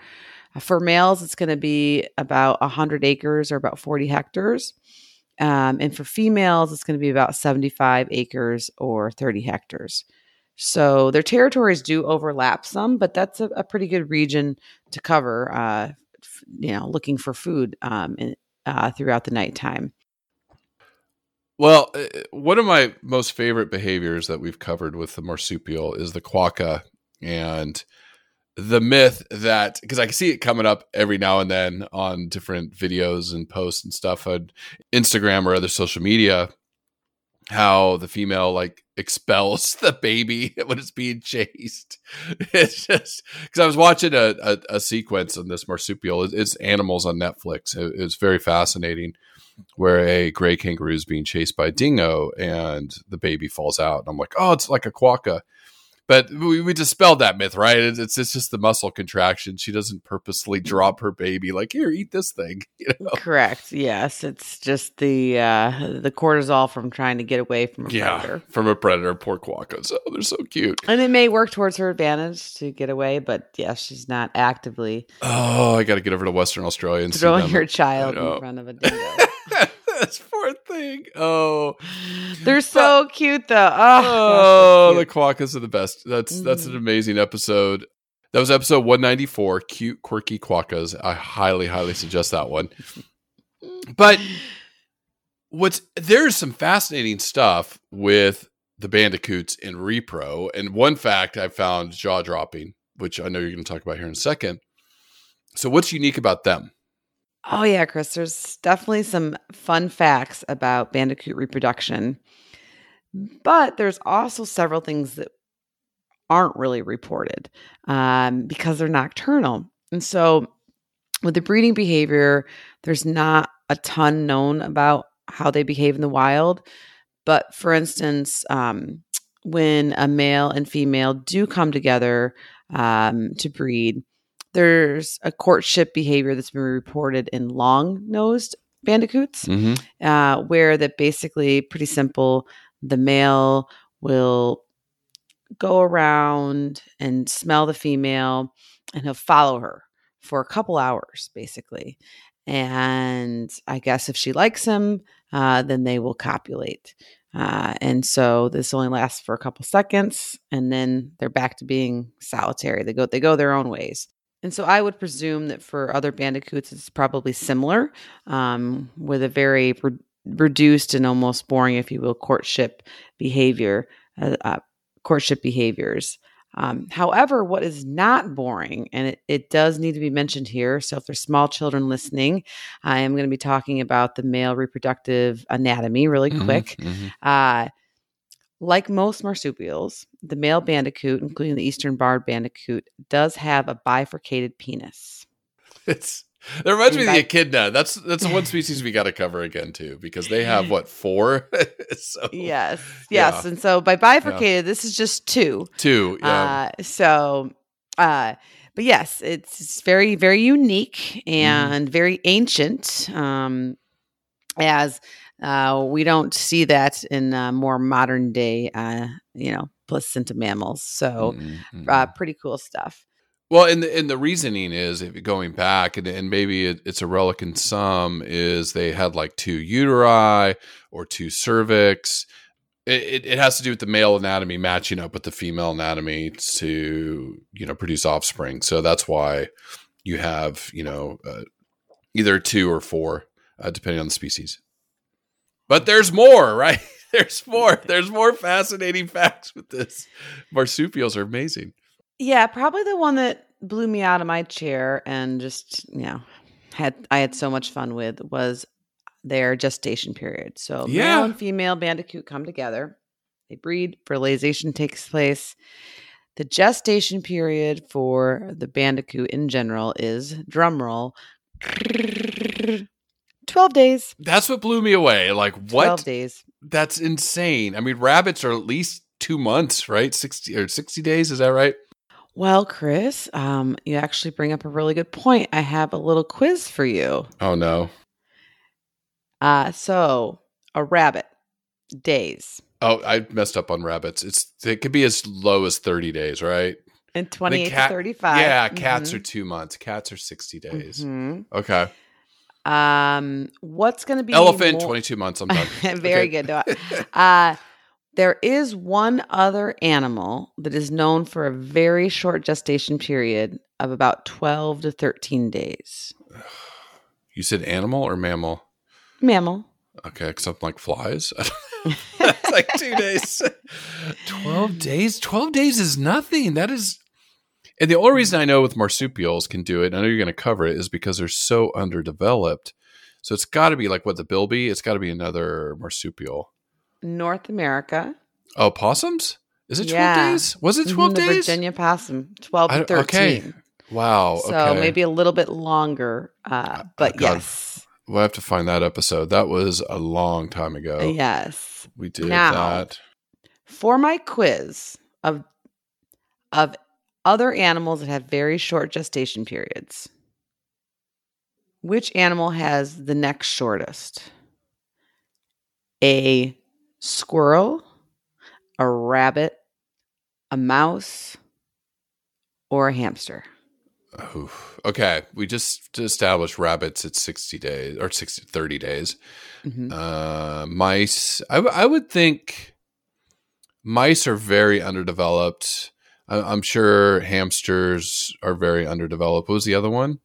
For males, it's going to be about 100 acres or about 40 hectares. Um, and for females, it's going to be about 75 acres or 30 hectares. So their territories do overlap some, but that's a, a pretty good region to cover, uh, f- you know, looking for food um, in, uh, throughout the nighttime. Well, uh, one of my most favorite behaviors that we've covered with the marsupial is the quokka and the myth that because I can see it coming up every now and then on different videos and posts and stuff on Instagram or other social media how the female like expels the baby when it's being chased. It's just because I was watching a, a, a sequence on this marsupial. It's, it's animals on Netflix. It, it's very fascinating where a gray kangaroo is being chased by a dingo and the baby falls out. And I'm like, oh, it's like a quokka. But we, we dispelled that myth, right? It's, it's it's just the muscle contraction. She doesn't purposely drop her baby like here, eat this thing. You know? Correct. Yes, it's just the uh, the cortisol from trying to get away from a Yeah, predator. from a predator. Poor quokkas. Oh, they're so cute. And it may work towards her advantage to get away, but yes, she's not actively Oh, I got to get over to Western Australia and throwing your child in front of a dingo. this poor thing. Oh, They're so cute, though. oh, Oh, the quokkas are the best. That's that's Mm-hmm. an amazing episode. That was episode 194, cute quirky quokkas. I highly highly suggest that one. But what's there's some fascinating stuff with the bandicoots in repro and one fact I found jaw dropping, which I know you're going to talk about here in a second. So what's unique about them? Oh yeah, Chris. There's definitely some fun facts about bandicoot reproduction, but there's also several things that aren't really reported um, because they're nocturnal. And so, with the breeding behavior, there's not a ton known about how they behave in the wild. But for instance, um, when a male and female do come together um, to breed, there's a courtship behavior that's been reported in long nosed bandicoots, Mm-hmm. uh, where that basically pretty simple. The male will go around and smell the female, and he'll follow her for a couple hours, basically. And I guess if she likes him, uh, then they will copulate. Uh, and so this only lasts for a couple seconds, and then they're back to being solitary. They go they go their own ways. And so I would presume that for other bandicoots, it's probably similar, um, with a very re- reduced and almost boring, if you will, courtship behavior, uh, uh, courtship behaviors. Um, however, what is not boring, and it, it does need to be mentioned here. So, if there's small children listening, I am going to be talking about the male reproductive anatomy really Mm-hmm. quick. Uh, like most marsupials, the male bandicoot, including the eastern barred bandicoot, does have a bifurcated penis. It's that reminds me of the echidna. That's that's one species we got to cover again too because they have what four? so Yes, Yeah. yes. And so by bifurcated, this is just two. two. Yeah. Uh, so, uh, but yes, it's, it's very, very unique and very ancient. Um, as uh, we don't see that in uh, more modern day, uh, you know, placenta mammals. So, Mm, mm, uh, mm. pretty cool stuff. well, and the, and the reasoning is if going back, and, and maybe it, it's a relic in some, is they had like two uteri or two cervix. It, it, it has to do with the male anatomy matching up with the female anatomy to you know produce offspring. So that's why you have you know uh, either two or four, uh, depending on the species. But there's more, right? There's more. There's more fascinating facts with this. Marsupials are amazing. Yeah, probably the one that blew me out of my chair and just, you know, had I had so much fun with was their gestation period. So Yeah. male and female bandicoot come together. They breed, fertilization takes place. The gestation period for the bandicoot in general is drumroll 12 days. That's what blew me away. Like what? 12 days. That's insane. I mean, rabbits are at least two months, right? Sixty or sixty days. Is that right? Well, Chris, um, you actually bring up a really good point. I have a little quiz for you. Oh no. Uh, so a rabbit, days. Oh, I messed up on rabbits. It's it could be as low as thirty days, right? And I think 28 cat- to 35. Yeah, cats Mhm. are two months. Cats are sixty days. Mhm. Okay. Um, what's going to be Elephant, more- twenty-two months. I'm done. Very good. No, Uh, there is one other animal that is known for a very short gestation period of about 12 to 13 days. You said animal or mammal? Mammal. Okay, except like flies. it's like two days. 12 days? 12 days is nothing. That is. And the only reason I know with marsupials can do it, and I know you're going to cover it, is because they're so underdeveloped. So it's got to be like what the bilby, it's got to be another marsupial. North America. Oh, possums? Is it 12 Yeah. days? Was it Mhm, 12 the days? Virginia possum, 12 I to 13. okay. Wow. So okay. maybe a little bit longer. Uh, but God. yes. We'll have to find that episode. That was a long time ago. Yes. We did Now- that. For my quiz of of other animals that have very short gestation periods, which animal has the next shortest? A squirrel, a rabbit, a mouse, or a hamster? Oof. Okay, we just established rabbits at 60 days or 60, 30 days. Mhm. Uh, mice, I, w- I would think mice are very underdeveloped. I, I'm sure hamsters are very underdeveloped. What was the other one?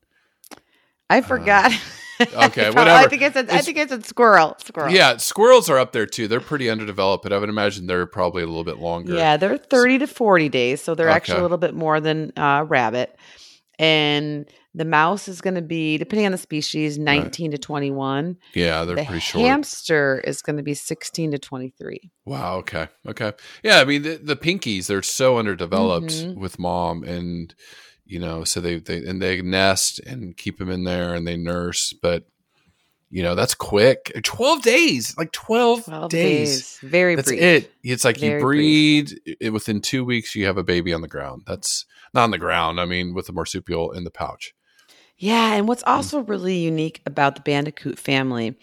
I forgot. Uh, okay, I whatever. think it said. I It's- think it said squirrel. Squirrel. Yeah, squirrels are up there too. They're pretty underdeveloped, but I would imagine they're probably a little bit longer. Yeah, they're 30 to 40 days. So they're actually a little bit more than uh, rabbit. And the mouse is going to be, depending on the species, 19 to 21. Yeah, they're the pretty short. hamster is going to be 16 to 23. Wow. Okay. Okay. Yeah. I mean, the, the pinkies they're so underdeveloped Mhm. with mom, and you know, so they they and they nest and keep them in there and they nurse, but you know that's quick. Twelve days, like twelve, 12 days. days. Very That's brief. it. It's like Very you breed it, within two weeks, you have a baby on the ground. That's not on the ground. I mean, with the marsupial in the pouch. Yeah, and Mm. what's also really unique about the bandicoot family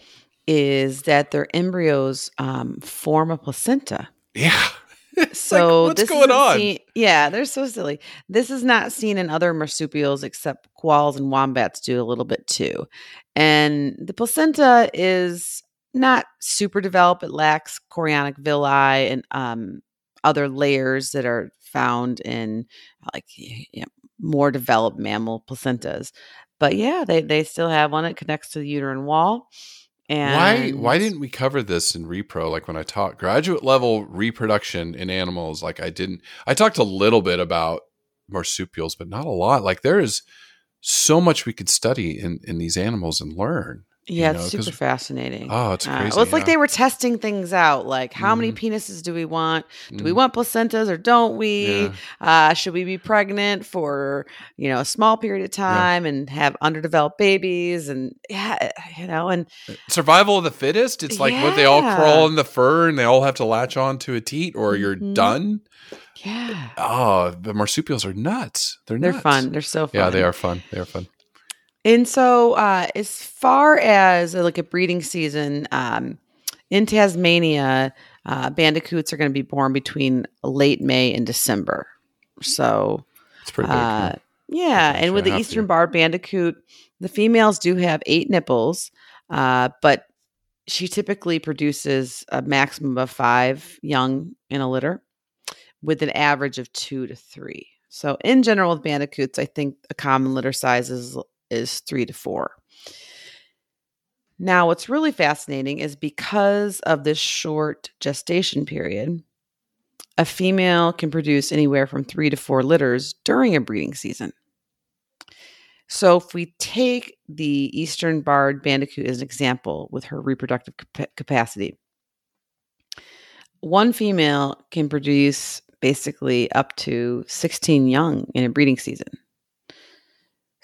is that their embryos um, form a placenta. Yeah. So what's this going on? seen- yeah, they're so silly. This is not seen in other marsupials except koalas and wombats do a little bit too. And the placenta is not super developed. It lacks chorionic villi and um, other layers that are found in like y- y- more developed mammal placentas. But yeah, they, they still have one. It connects to the uterine wall. And why why didn't we cover this in repro? Like when i taught graduate level reproduction in animals like i didn't i talked a little bit about marsupials but not a lot. Like there is so much we could study in in these animals and learn Yeah, know, it's super fascinating. oh it's Uh, crazy well, it's like yeah. they were testing things out. Like, how many Mhm. penises do we want? Do we Mm, want placentas or don't we? yeah. Uh, should we be pregnant for you know a small period of time and have underdeveloped babies? And yeah, you know, and survival of the fittest it's like what they all crawl in the fur and they all have to latch on to a teat or you're Mhm. done yeah, oh the marsupials are nuts they're they're fun. They're so fun. yeah they are fun they are fun And so, uh, as far as uh, like a breeding season, um, in Tasmania, uh, bandicoots are going to be born between late May and December. So, it's pretty big uh, yeah. and with the eastern barred bandicoot, the females do have eight nipples, uh, but she typically produces a maximum of five young in a litter, with an average of two to three. So, in general, with bandicoots, I think a common litter size is is three to four. Now, what's really fascinating is because of this short gestation period, a female can produce anywhere from three to four litters during a breeding season. So, if we take the eastern barred bandicoot as an example with her reproductive capa- capacity, one female can produce basically up to 16 young in a breeding season.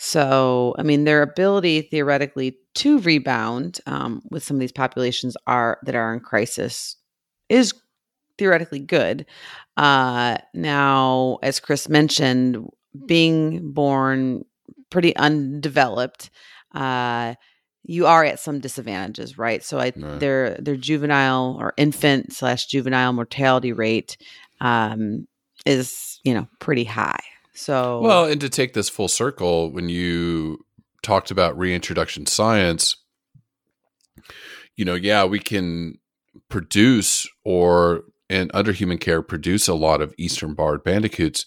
So, I mean, their ability theoretically to rebound um, with some of these populations are that are in crisis is theoretically good. Uh, now, as Chris mentioned, being born pretty undeveloped, uh, you are at some disadvantages, right? So, I, Right. their their juvenile or infant slash juvenile mortality rate um, is you know pretty high. So, Well, and to take this full circle, when you talked about reintroduction science, you know, yeah, we can produce or in under human care produce a lot of eastern barred bandicoots,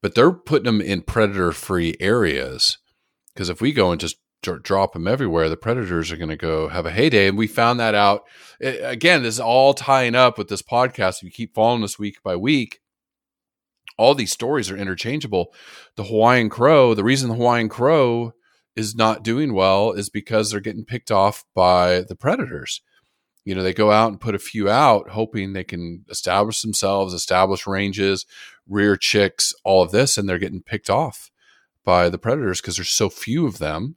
but they're putting them in predator free areas because if we go and just drop them everywhere, the predators are going to go have a heyday. And we found that out. I- again, this is all tying up with this podcast. If you keep following us week by week, all these stories are interchangeable. The Hawaiian crow, the reason the Hawaiian crow is not doing well is because they're getting picked off by the predators. You know, they go out and put a few out, hoping they can establish themselves, establish ranges, rear chicks, all of this, and they're getting picked off by the predators because there's so few of them.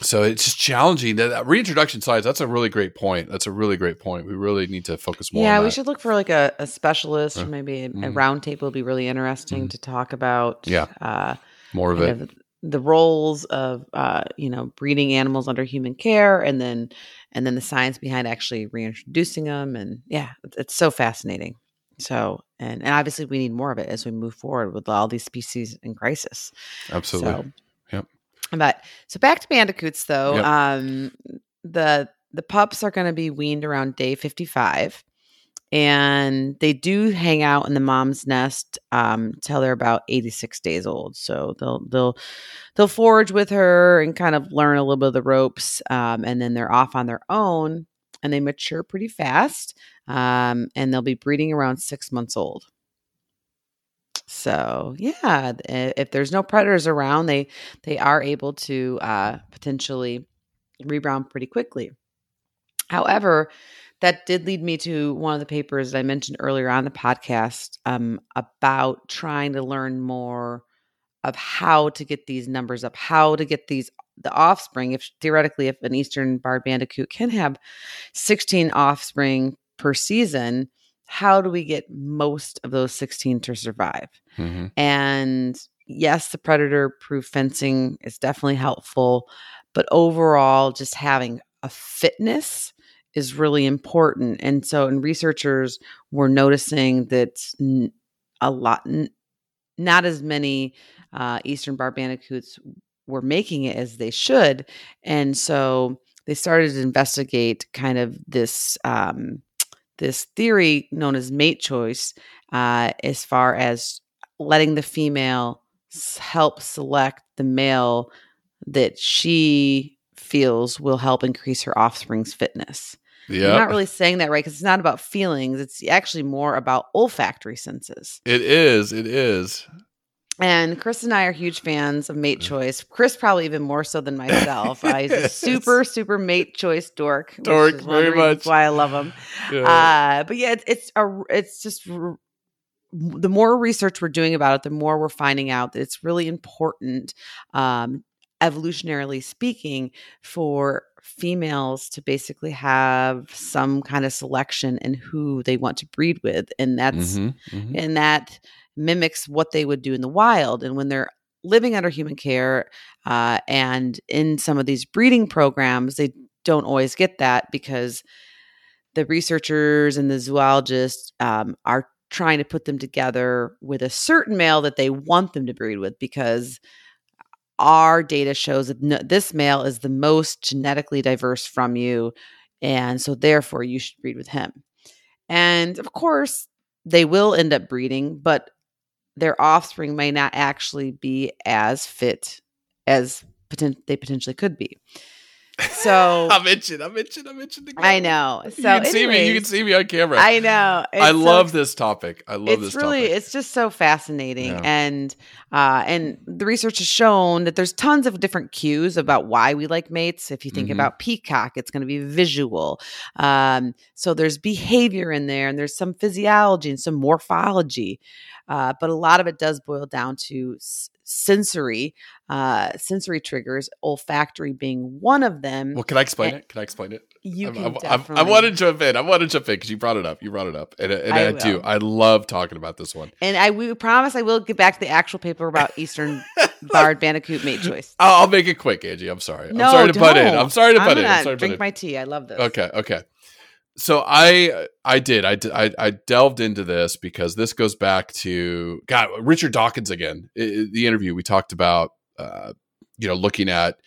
So it's just challenging. That, that reintroduction size, that's a really great point. That's a really great point. We really need to focus more yeah, we should look for like a, a specialist Uh, or maybe a, a mhm. round table would be really interesting Mhm. to talk about. Yeah. Uh, more of it. of the roles of uh, you know breeding animals under human care and then and then the science behind actually reintroducing them and yeah it's, it's so fascinating so and, and obviously we need more of it as we move forward with all these species in crisis Absolutely. so. But so back to bandicoots though Yep. um the the pups are going to be weaned around day 55 and they do hang out in the mom's nest um, till they're about 86 days old. So they'll they'll they'll forage with her and kind of learn a little bit of the ropes, um, and then they're off on their own, and they mature pretty fast, um, and they'll be breeding around six months old. So yeah, if there's no predators around, they they are able to uh, potentially rebound pretty quickly. However, that did lead me to one of the papers that I mentioned earlier on the podcast um, about trying to learn more of how to get these numbers up, how to get these the offspring. If theoretically, if an eastern barred bandicoot can have 16 offspring per season, how do we get most of those 16 to survive? hmm And yes, the predator proof fencing is definitely helpful, but overall, just having a fitness is really important. And so, and researchers were noticing that a lot, not as many uh, Eastern bar bandicoots were making it as they should. And so they started to investigate kind of this. Um, this theory known as mate choice, uh, as far as letting the female help select the male that she feels will help increase her offspring's fitness. Yeah. I'm not really saying that right because it's not about feelings. It's actually more about olfactory senses. It is. It is. And Chris and I are huge fans of mate choice. Chris probably even more so than myself. Uh, he's a super, super mate choice dork. Dork, is one of the very much. Why I love him. Yeah. Uh, but yeah, it's it's a it's just r- the more research we're doing about it, the more we're finding out that it's really important, um, evolutionarily speaking, for females to basically have some kind of selection in who they want to breed with, and that's Mhm, mhm. and that mimics what they would do in the wild. And when they're living under human care uh, and in some of these breeding programs, they don't always get that because the researchers and the zoologists um, are trying to put them together with a certain male that they want them to breed with because our data shows that no, this male is the most genetically diverse from you and so therefore you should breed with him and of course they will end up breeding but their offspring may not actually be as fit as poten- they potentially could be so I'm itching. I'm itching. I'm itching. I know so you can see me. You can see me on camera. i know I so love this topic. I love it's this really topic. it's just so fascinating Yeah. and uh and the research has shown that there's tons of different cues about why we like mates if you think Mhm. about peacock it's going to be visual um so there's behavior in there and there's some physiology and some morphology uh, but a lot of it does boil down to sensory uh sensory triggers olfactory being one of them well, can I explain Eh, it? Can I explain it? you I'm- can I'm- I'm- I want to jump in. I want to jump in because you brought it up. You brought it up, and, and I, I do. I love talking about this one. and i we promise i will get back to the actual paper about eastern barred bandicoot mate choice I'll, I'll make it quick, Angie. I'm sorry. No, I'm sorry to butt in. don't. I'm sorry to I'm butt in. I'm sorry to drink in. my tea. I love this. Okay, okay. So I I did I I, I delved into this because this goes back to God Richard Dawkins again. The interview we talked about uh, you know looking at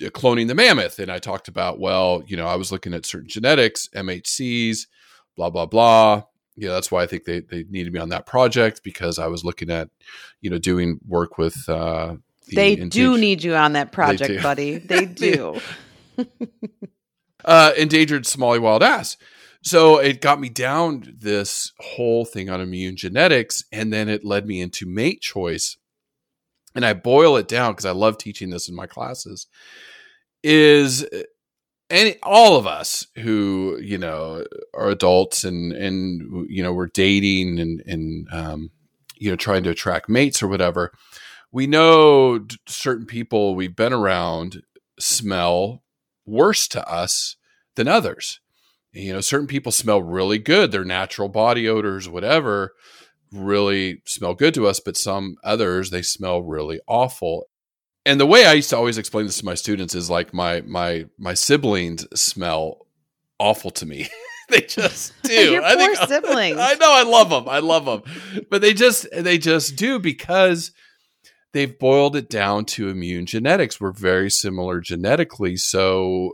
cloning the mammoth, and I talked about well you know I was looking at certain genetics, MHCs, blah blah blah. Yeah, that's why I think they they needed me on that project because I was looking at you know doing work with. Uh, the They do need you on that project, do. buddy. They do. uh, endangered Somali wild ass. So it got me down this whole thing on immune genetics, and then it led me into mate choice. And I boil it down because I love teaching this in my classes. Is any all of us who you know are adults and and you know we're dating and and um, you know trying to attract mates or whatever, we know certain people we've been around smell worse to us than others. You know, certain people smell really good, their natural body odors, whatever, really smell good to us, but some others they smell really awful. And the way I used to always explain this to my students is like my my my siblings smell awful to me. they just do. Your I poor siblings. I know. I love them. I love them, but they just they just do because they've boiled it down to immune genetics. We're very similar genetically, so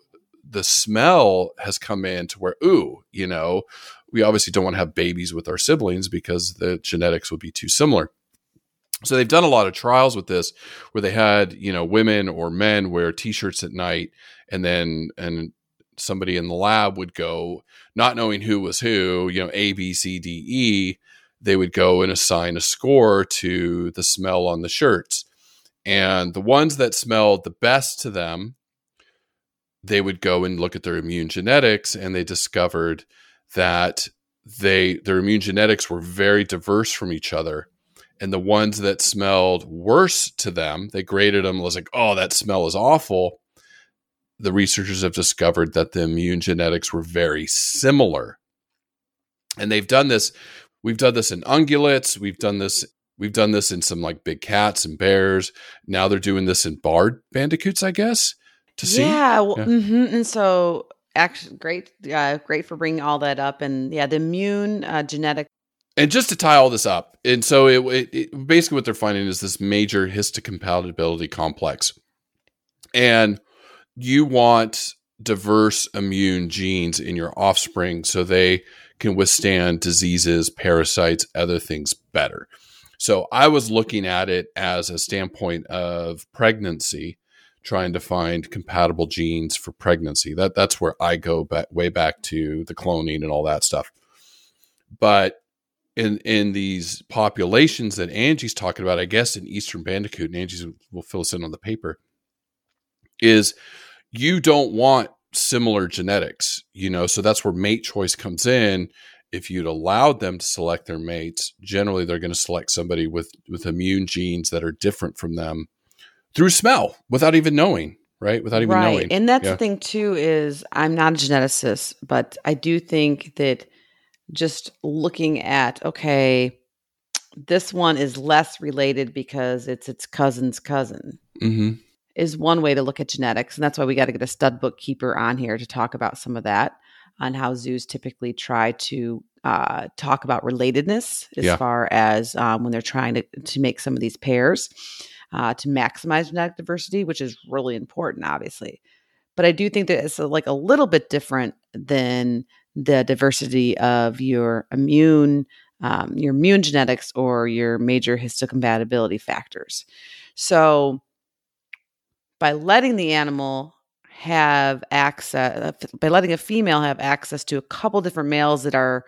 the smell has come in to where ooh, you know, we obviously don't want to have babies with our siblings because the genetics would be too similar. So they've done a lot of trials with this where they had, you know, women or men wear t-shirts at night and then and somebody in the lab would go not knowing who was who, you know, A B C D E, they would go and assign a score to the smell on the shirts. And the ones that smelled the best to them, they would go and look at their immune genetics and they discovered that they their immune genetics were very diverse from each other. And the ones that smelled worse to them they graded them was like oh that smell is awful. The researchers have discovered that the immune genetics were very similar. And they've done this we've done this in ungulates. We've done this we've done this in some like big cats and bears. Now they're doing this in barred bandicoots i guess to see? Yeah, well, mhm, and so actually great uh, great for bringing all that up and yeah the immune uh, genetic and just to tie all this up, and so it, it, it, basically what they're finding is this major histocompatibility complex, and you want diverse immune genes in your offspring so they can withstand diseases, parasites, other things better. So I was looking at it as a standpoint of pregnancy, trying to find compatible genes for pregnancy. That that's where I go back way back to the cloning and all that stuff. But in in these populations that Angie's talking about, I guess in Eastern Bandicoot, and Angie's will fill us in on the paper, is you don't want similar genetics, you know, so that's where mate choice comes in. If you'd allowed them to select their mates, generally they're going to select somebody with with immune genes that are different from them through smell without even knowing, right? Without even right. knowing. And that's Yeah. the thing too is I'm not a geneticist, but I do think that just looking at okay, this one is less related because it's its cousin's cousin hmm is one way to look at genetics, and that's why we got to get a stud bookkeeper on here to talk about some of that on how zoos typically try to uh, talk about relatedness as Yeah. far as um, when they're trying to to make some of these pairs uh, to maximize genetic diversity, which is really important, obviously. But I do think that it's uh, like a little bit different than the diversity of your immune um, your immune genetics or your major histocompatibility factors. So by letting the animal have access uh, by letting a female have access to a couple different males that are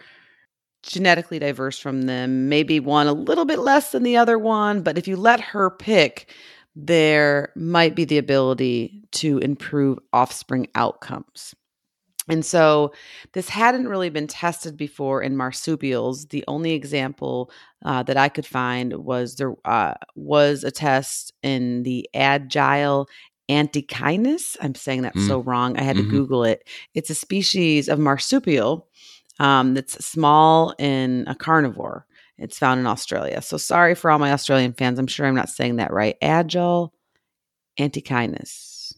genetically diverse from them maybe one a little bit less than the other one but if you let her pick there might be the ability to improve offspring outcomes and so this hadn't really been tested before in marsupials. The only example uh, that I could find was there uh, was a test in the agile antechinus. I'm saying that Mm. so wrong. I had Mhm. to Google it. It's a species of marsupial um, that's small and a carnivore. It's found in Australia. So sorry for all my Australian fans. I'm sure I'm not saying that right. Agile antechinus.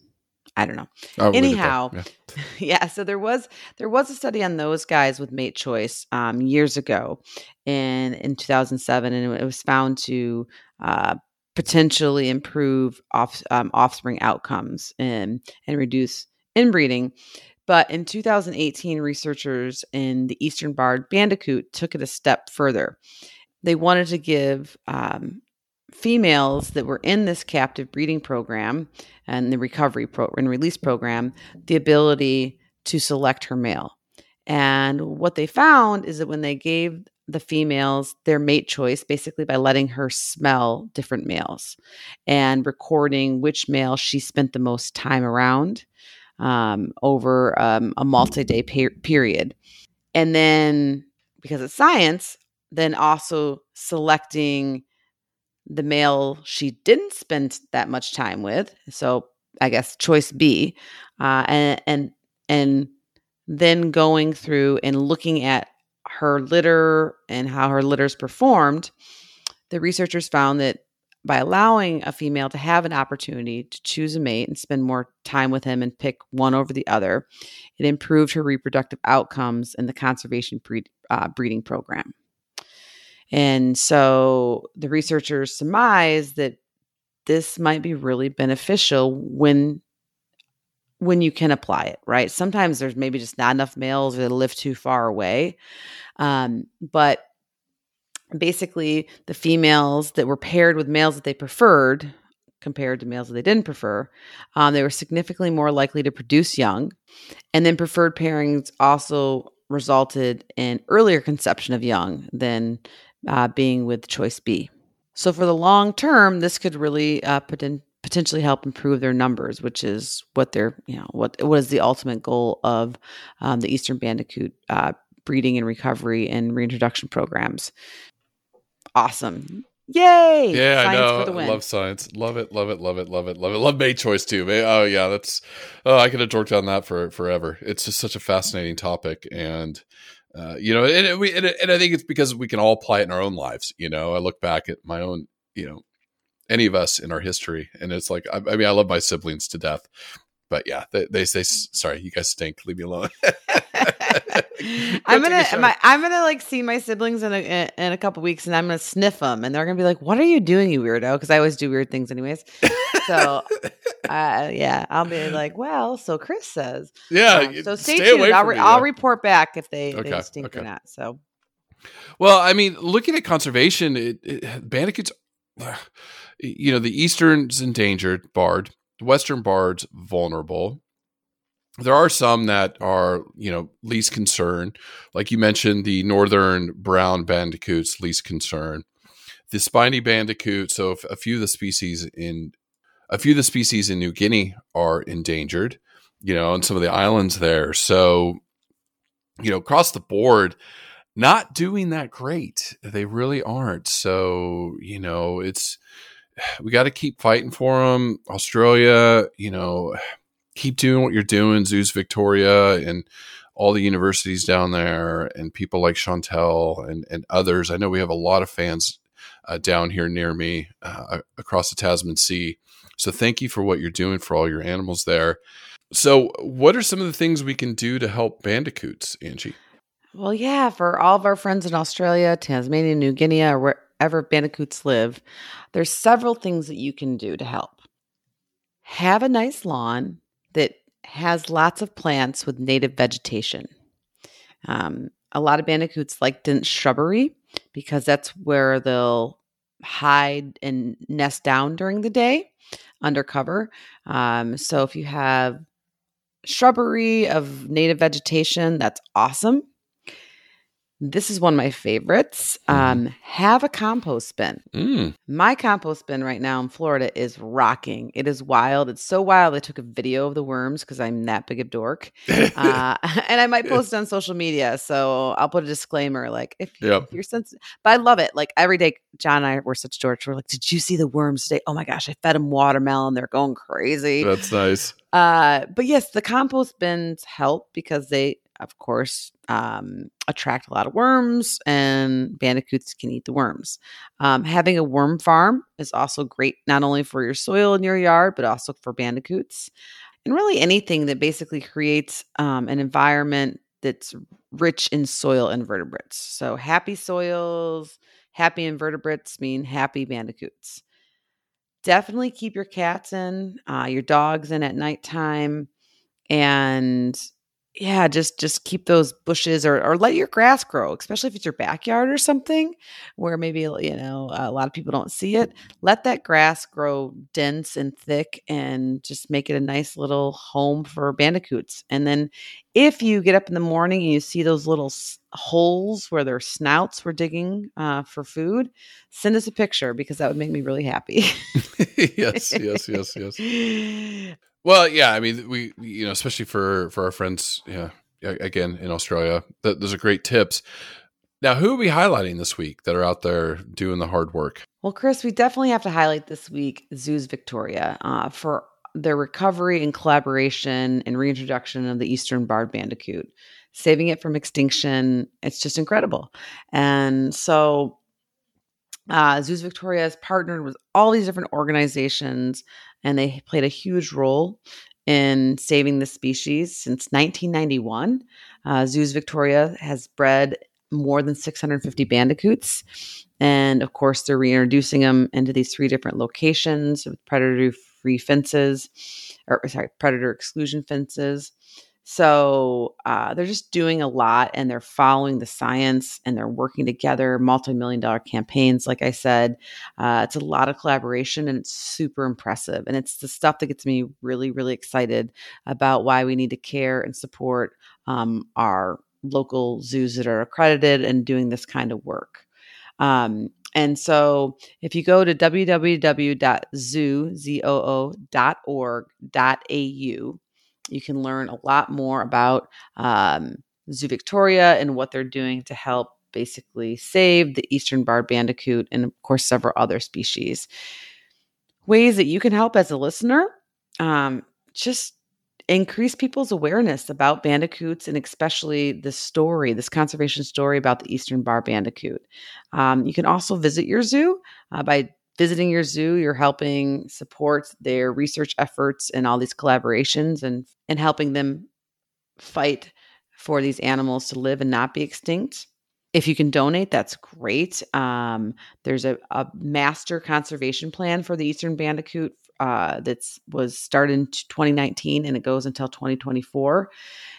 I don't know I'll leave it anyhow Yeah. yeah so there was there was a study on those guys with mate choice um, years ago in in 2007 and it was found to uh, potentially improve off, um, offspring outcomes and and reduce inbreeding. But in 2018 researchers in the eastern barred bandicoot took it a step further. They wanted to give um, females that were in this captive breeding program and the recovery pro- and release program the ability to select her male. And what they found is that when they gave the females their mate choice, basically by letting her smell different males and recording which male she spent the most time around um, over um, a multi day per- period. And then, because it's science, then also selecting the male she didn't spend that much time with. So I guess choice B, uh, and and and then going through and looking at her litter and how her litters performed, the researchers found that by allowing a female to have an opportunity to choose a mate and spend more time with him and pick one over the other, it improved her reproductive outcomes in the conservation breed, uh, breeding program. And so the researchers surmise that this might be really beneficial when when you can apply it, right? Sometimes there's maybe just not enough males that live too far away. Um, but basically, the females that were paired with males that they preferred compared to males that they didn't prefer, um, they were significantly more likely to produce young. And then preferred pairings also resulted in earlier conception of young than uh, being with choice B. So for the long term, this could really uh, poten- potentially help improve their numbers, which is what they're, you know, what what is the ultimate goal of um, the Eastern Bandicoot uh, breeding and recovery and reintroduction programs. Awesome. Yay! Yeah, Science I know. Win. Love science. Love it. Love it. Love it. Love it. Love it. Love mate choice too. Man. Oh yeah, that's. Oh, I could have dorked on that for forever. It's just such a fascinating topic, and uh, you know, and, and we and, and I think it's because we can all apply it in our own lives. You know, I look back at my own, you know, any of us in our history, and it's like, I, I mean, I love my siblings to death, but yeah, they, they say, sorry, you guys stink. Leave me alone. I'm gonna, my, I'm gonna like see my siblings in a in a couple weeks, and I'm gonna sniff them, and they're gonna be like, "What are you doing, you weirdo?" Because I always do weird things, anyways. So, uh, yeah, I'll be like, "Well, so Chris says." Yeah. Um, so stay, stay tuned. away I'll, re- me, I'll report back if they, Okay, they stink or not. So, Well, I mean, looking at conservation, it, it, bandicoots, you know, the eastern's endangered, barred, the western barred's vulnerable. There are some that are, you know, least concern. Like you mentioned, the northern brown bandicoots, least concern. The spiny bandicoot, so a few of the species in a few of the species in New Guinea are endangered, you know, and some of the islands there. So, you know, across the board, not doing that great. They really aren't. So, you know, it's we got to keep fighting for them. Australia, you know, keep doing what you're doing. Zoos Victoria and all the universities down there, and people like Chantel and and others. I know we have a lot of fans uh, down here near me uh, across the Tasman Sea. So, thank you for what you're doing for all your animals there. So, what are some of the things we can do to help bandicoots, Angie? well, yeah, for all of our friends in Australia, Tasmania, New Guinea, or wherever bandicoots live, there's several things that you can do to help. Have a nice lawn that has lots of plants with native vegetation. Um, a lot of bandicoots like dense shrubbery because that's where they'll hide and nest down during the day under cover. Um, so if you have shrubbery of native vegetation, that's awesome. This is one of my favorites. Um, have a compost bin. Mm. My compost bin right now in Florida is rocking. It is wild. It's so wild. I took a video of the worms because I'm that big of a dork, uh, and I might post it on social media. So I'll put a disclaimer, like if, Yep. if you're sensitive. But I love it. Like every day, John and I were such dorks. We're like, "Did you see the worms today? Oh my gosh, I fed them watermelon. They're going crazy." That's nice. Uh, but yes, the compost bins help because they, of course, um, attract a lot of worms, and bandicoots can eat the worms. Um, having a worm farm is also great, not only for your soil in your yard, but also for bandicoots, and really anything that basically creates um, an environment that's rich in soil invertebrates. So happy soils, happy invertebrates mean happy bandicoots definitely keep your cats in, uh, your dogs in at nighttime, and yeah, just just keep those bushes or or let your grass grow, especially if it's your backyard or something where maybe you know a lot of people don't see it. Let that grass grow dense and thick, and just make it a nice little home for bandicoots. And then if you get up in the morning and you see those little s- holes where their snouts were digging uh, for food, send us a picture because that would make me really happy. yes, yes, yes, yes. Well, yeah, I mean, we, you know, especially for for our friends, yeah, again in Australia, th- those are great tips. Now, who are we highlighting this week that are out there doing the hard work? Well, Chris, we definitely have to highlight this week Zoos Victoria uh, for their recovery and collaboration and reintroduction of the eastern barred bandicoot, saving it from extinction. It's just incredible. And so uh, Zoos Victoria has partnered with all these different organizations, and they played a huge role in saving the species since 1991. Uh, Zoos Victoria has bred more than 650 bandicoots. And of course, they're reintroducing them into these three different locations with predator free fences, or sorry, predator exclusion fences. So uh, they're just doing a lot and they're following the science and they're working together, multi million dollar campaigns. Like I said, uh, it's a lot of collaboration and it's super impressive. And it's the stuff that gets me really, really excited about why we need to care and support um, our local zoos that are accredited and doing this kind of work. Um, and so if you go to www.zoo.org.au, you can learn a lot more about um, Zoo Victoria and what they're doing to help basically save the eastern barred bandicoot and, of course, several other species. Ways that you can help as a listener um, just increase people's awareness about bandicoots and especially the story, this conservation story about the eastern bar bandicoot. Um, you can also visit your zoo uh, by visiting your zoo, you're helping support their research efforts and all these collaborations and, and helping them fight for these animals to live and not be extinct. If you can donate, that's great. Um, there's a, a, master conservation plan for the eastern bandicoot uh, that was started in 2019 and it goes until 2024.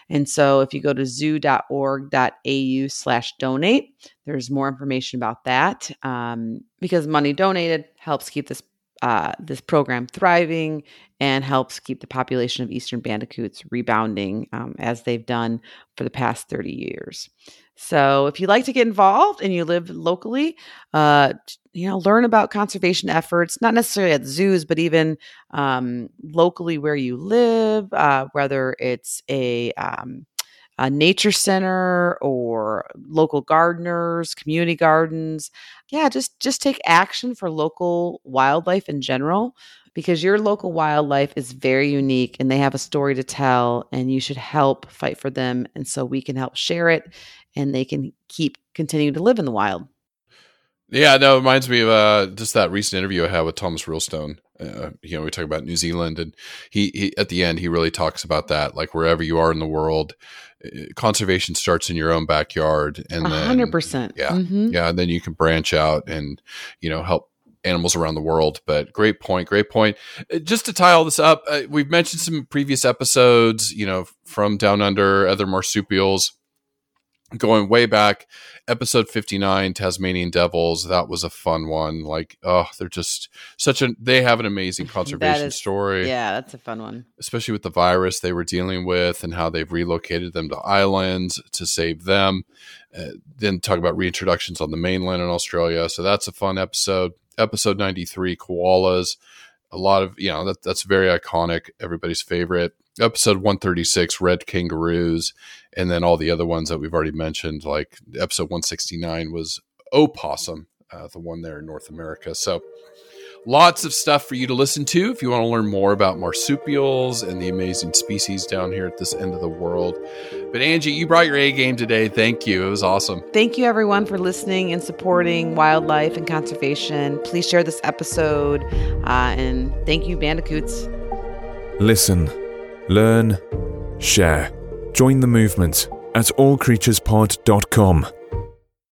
And so if you go to zoo.org.au slash donate, there's more information about that um, because money donated helps keep this uh, this program thriving and helps keep the population of eastern bandicoots rebounding um, as they've done for the past 30 years. So if you'd like to get involved and you live locally, uh, you know, learn about conservation efforts, not necessarily at zoos, but even um, locally where you live, uh, whether it's a, um, a nature center or local gardeners, community gardens. Yeah, just just take action for local wildlife in general because your local wildlife is very unique and they have a story to tell and you should help fight for them and so we can help share it and they can keep continuing to live in the wild. Yeah, no, it reminds me of uh, just that recent interview I had with Thomas Rillstone. Uh, you know, we talk about New Zealand, and he, he at the end he really talks about that. Like wherever you are in the world, uh, conservation starts in your own backyard, and hundred percent. Yeah, mm-hmm. yeah, and then you can branch out and you know help animals around the world. But great point, great point. Uh, just to tie all this up, uh, we've mentioned some previous episodes, you know, from Down Under, other marsupials going way back episode 59 tasmanian devils that was a fun one. Like oh they're just such a they have an amazing conservation is, story. yeah that's a fun one. Especially with the virus they were dealing with and how they've relocated them to islands to save them. Uh, then talk about reintroductions on the mainland in australia. So that's a fun episode. Episode 93 koalas. A lot of you know that, that's very iconic everybody's favorite episode 136 red kangaroos and then all the other ones that we've already mentioned like episode 169 was opossum uh, the one there in north america so Lots of stuff for you to listen to if you want to learn more about marsupials and the amazing species down here at this end of the world. But Angie, you brought your A game today. Thank you. It was awesome. Thank you, everyone, for listening and supporting wildlife and conservation. Please share this episode. Uh, and thank you, Bandicoots. Listen, learn, share. Join the movement at allcreaturespod.com.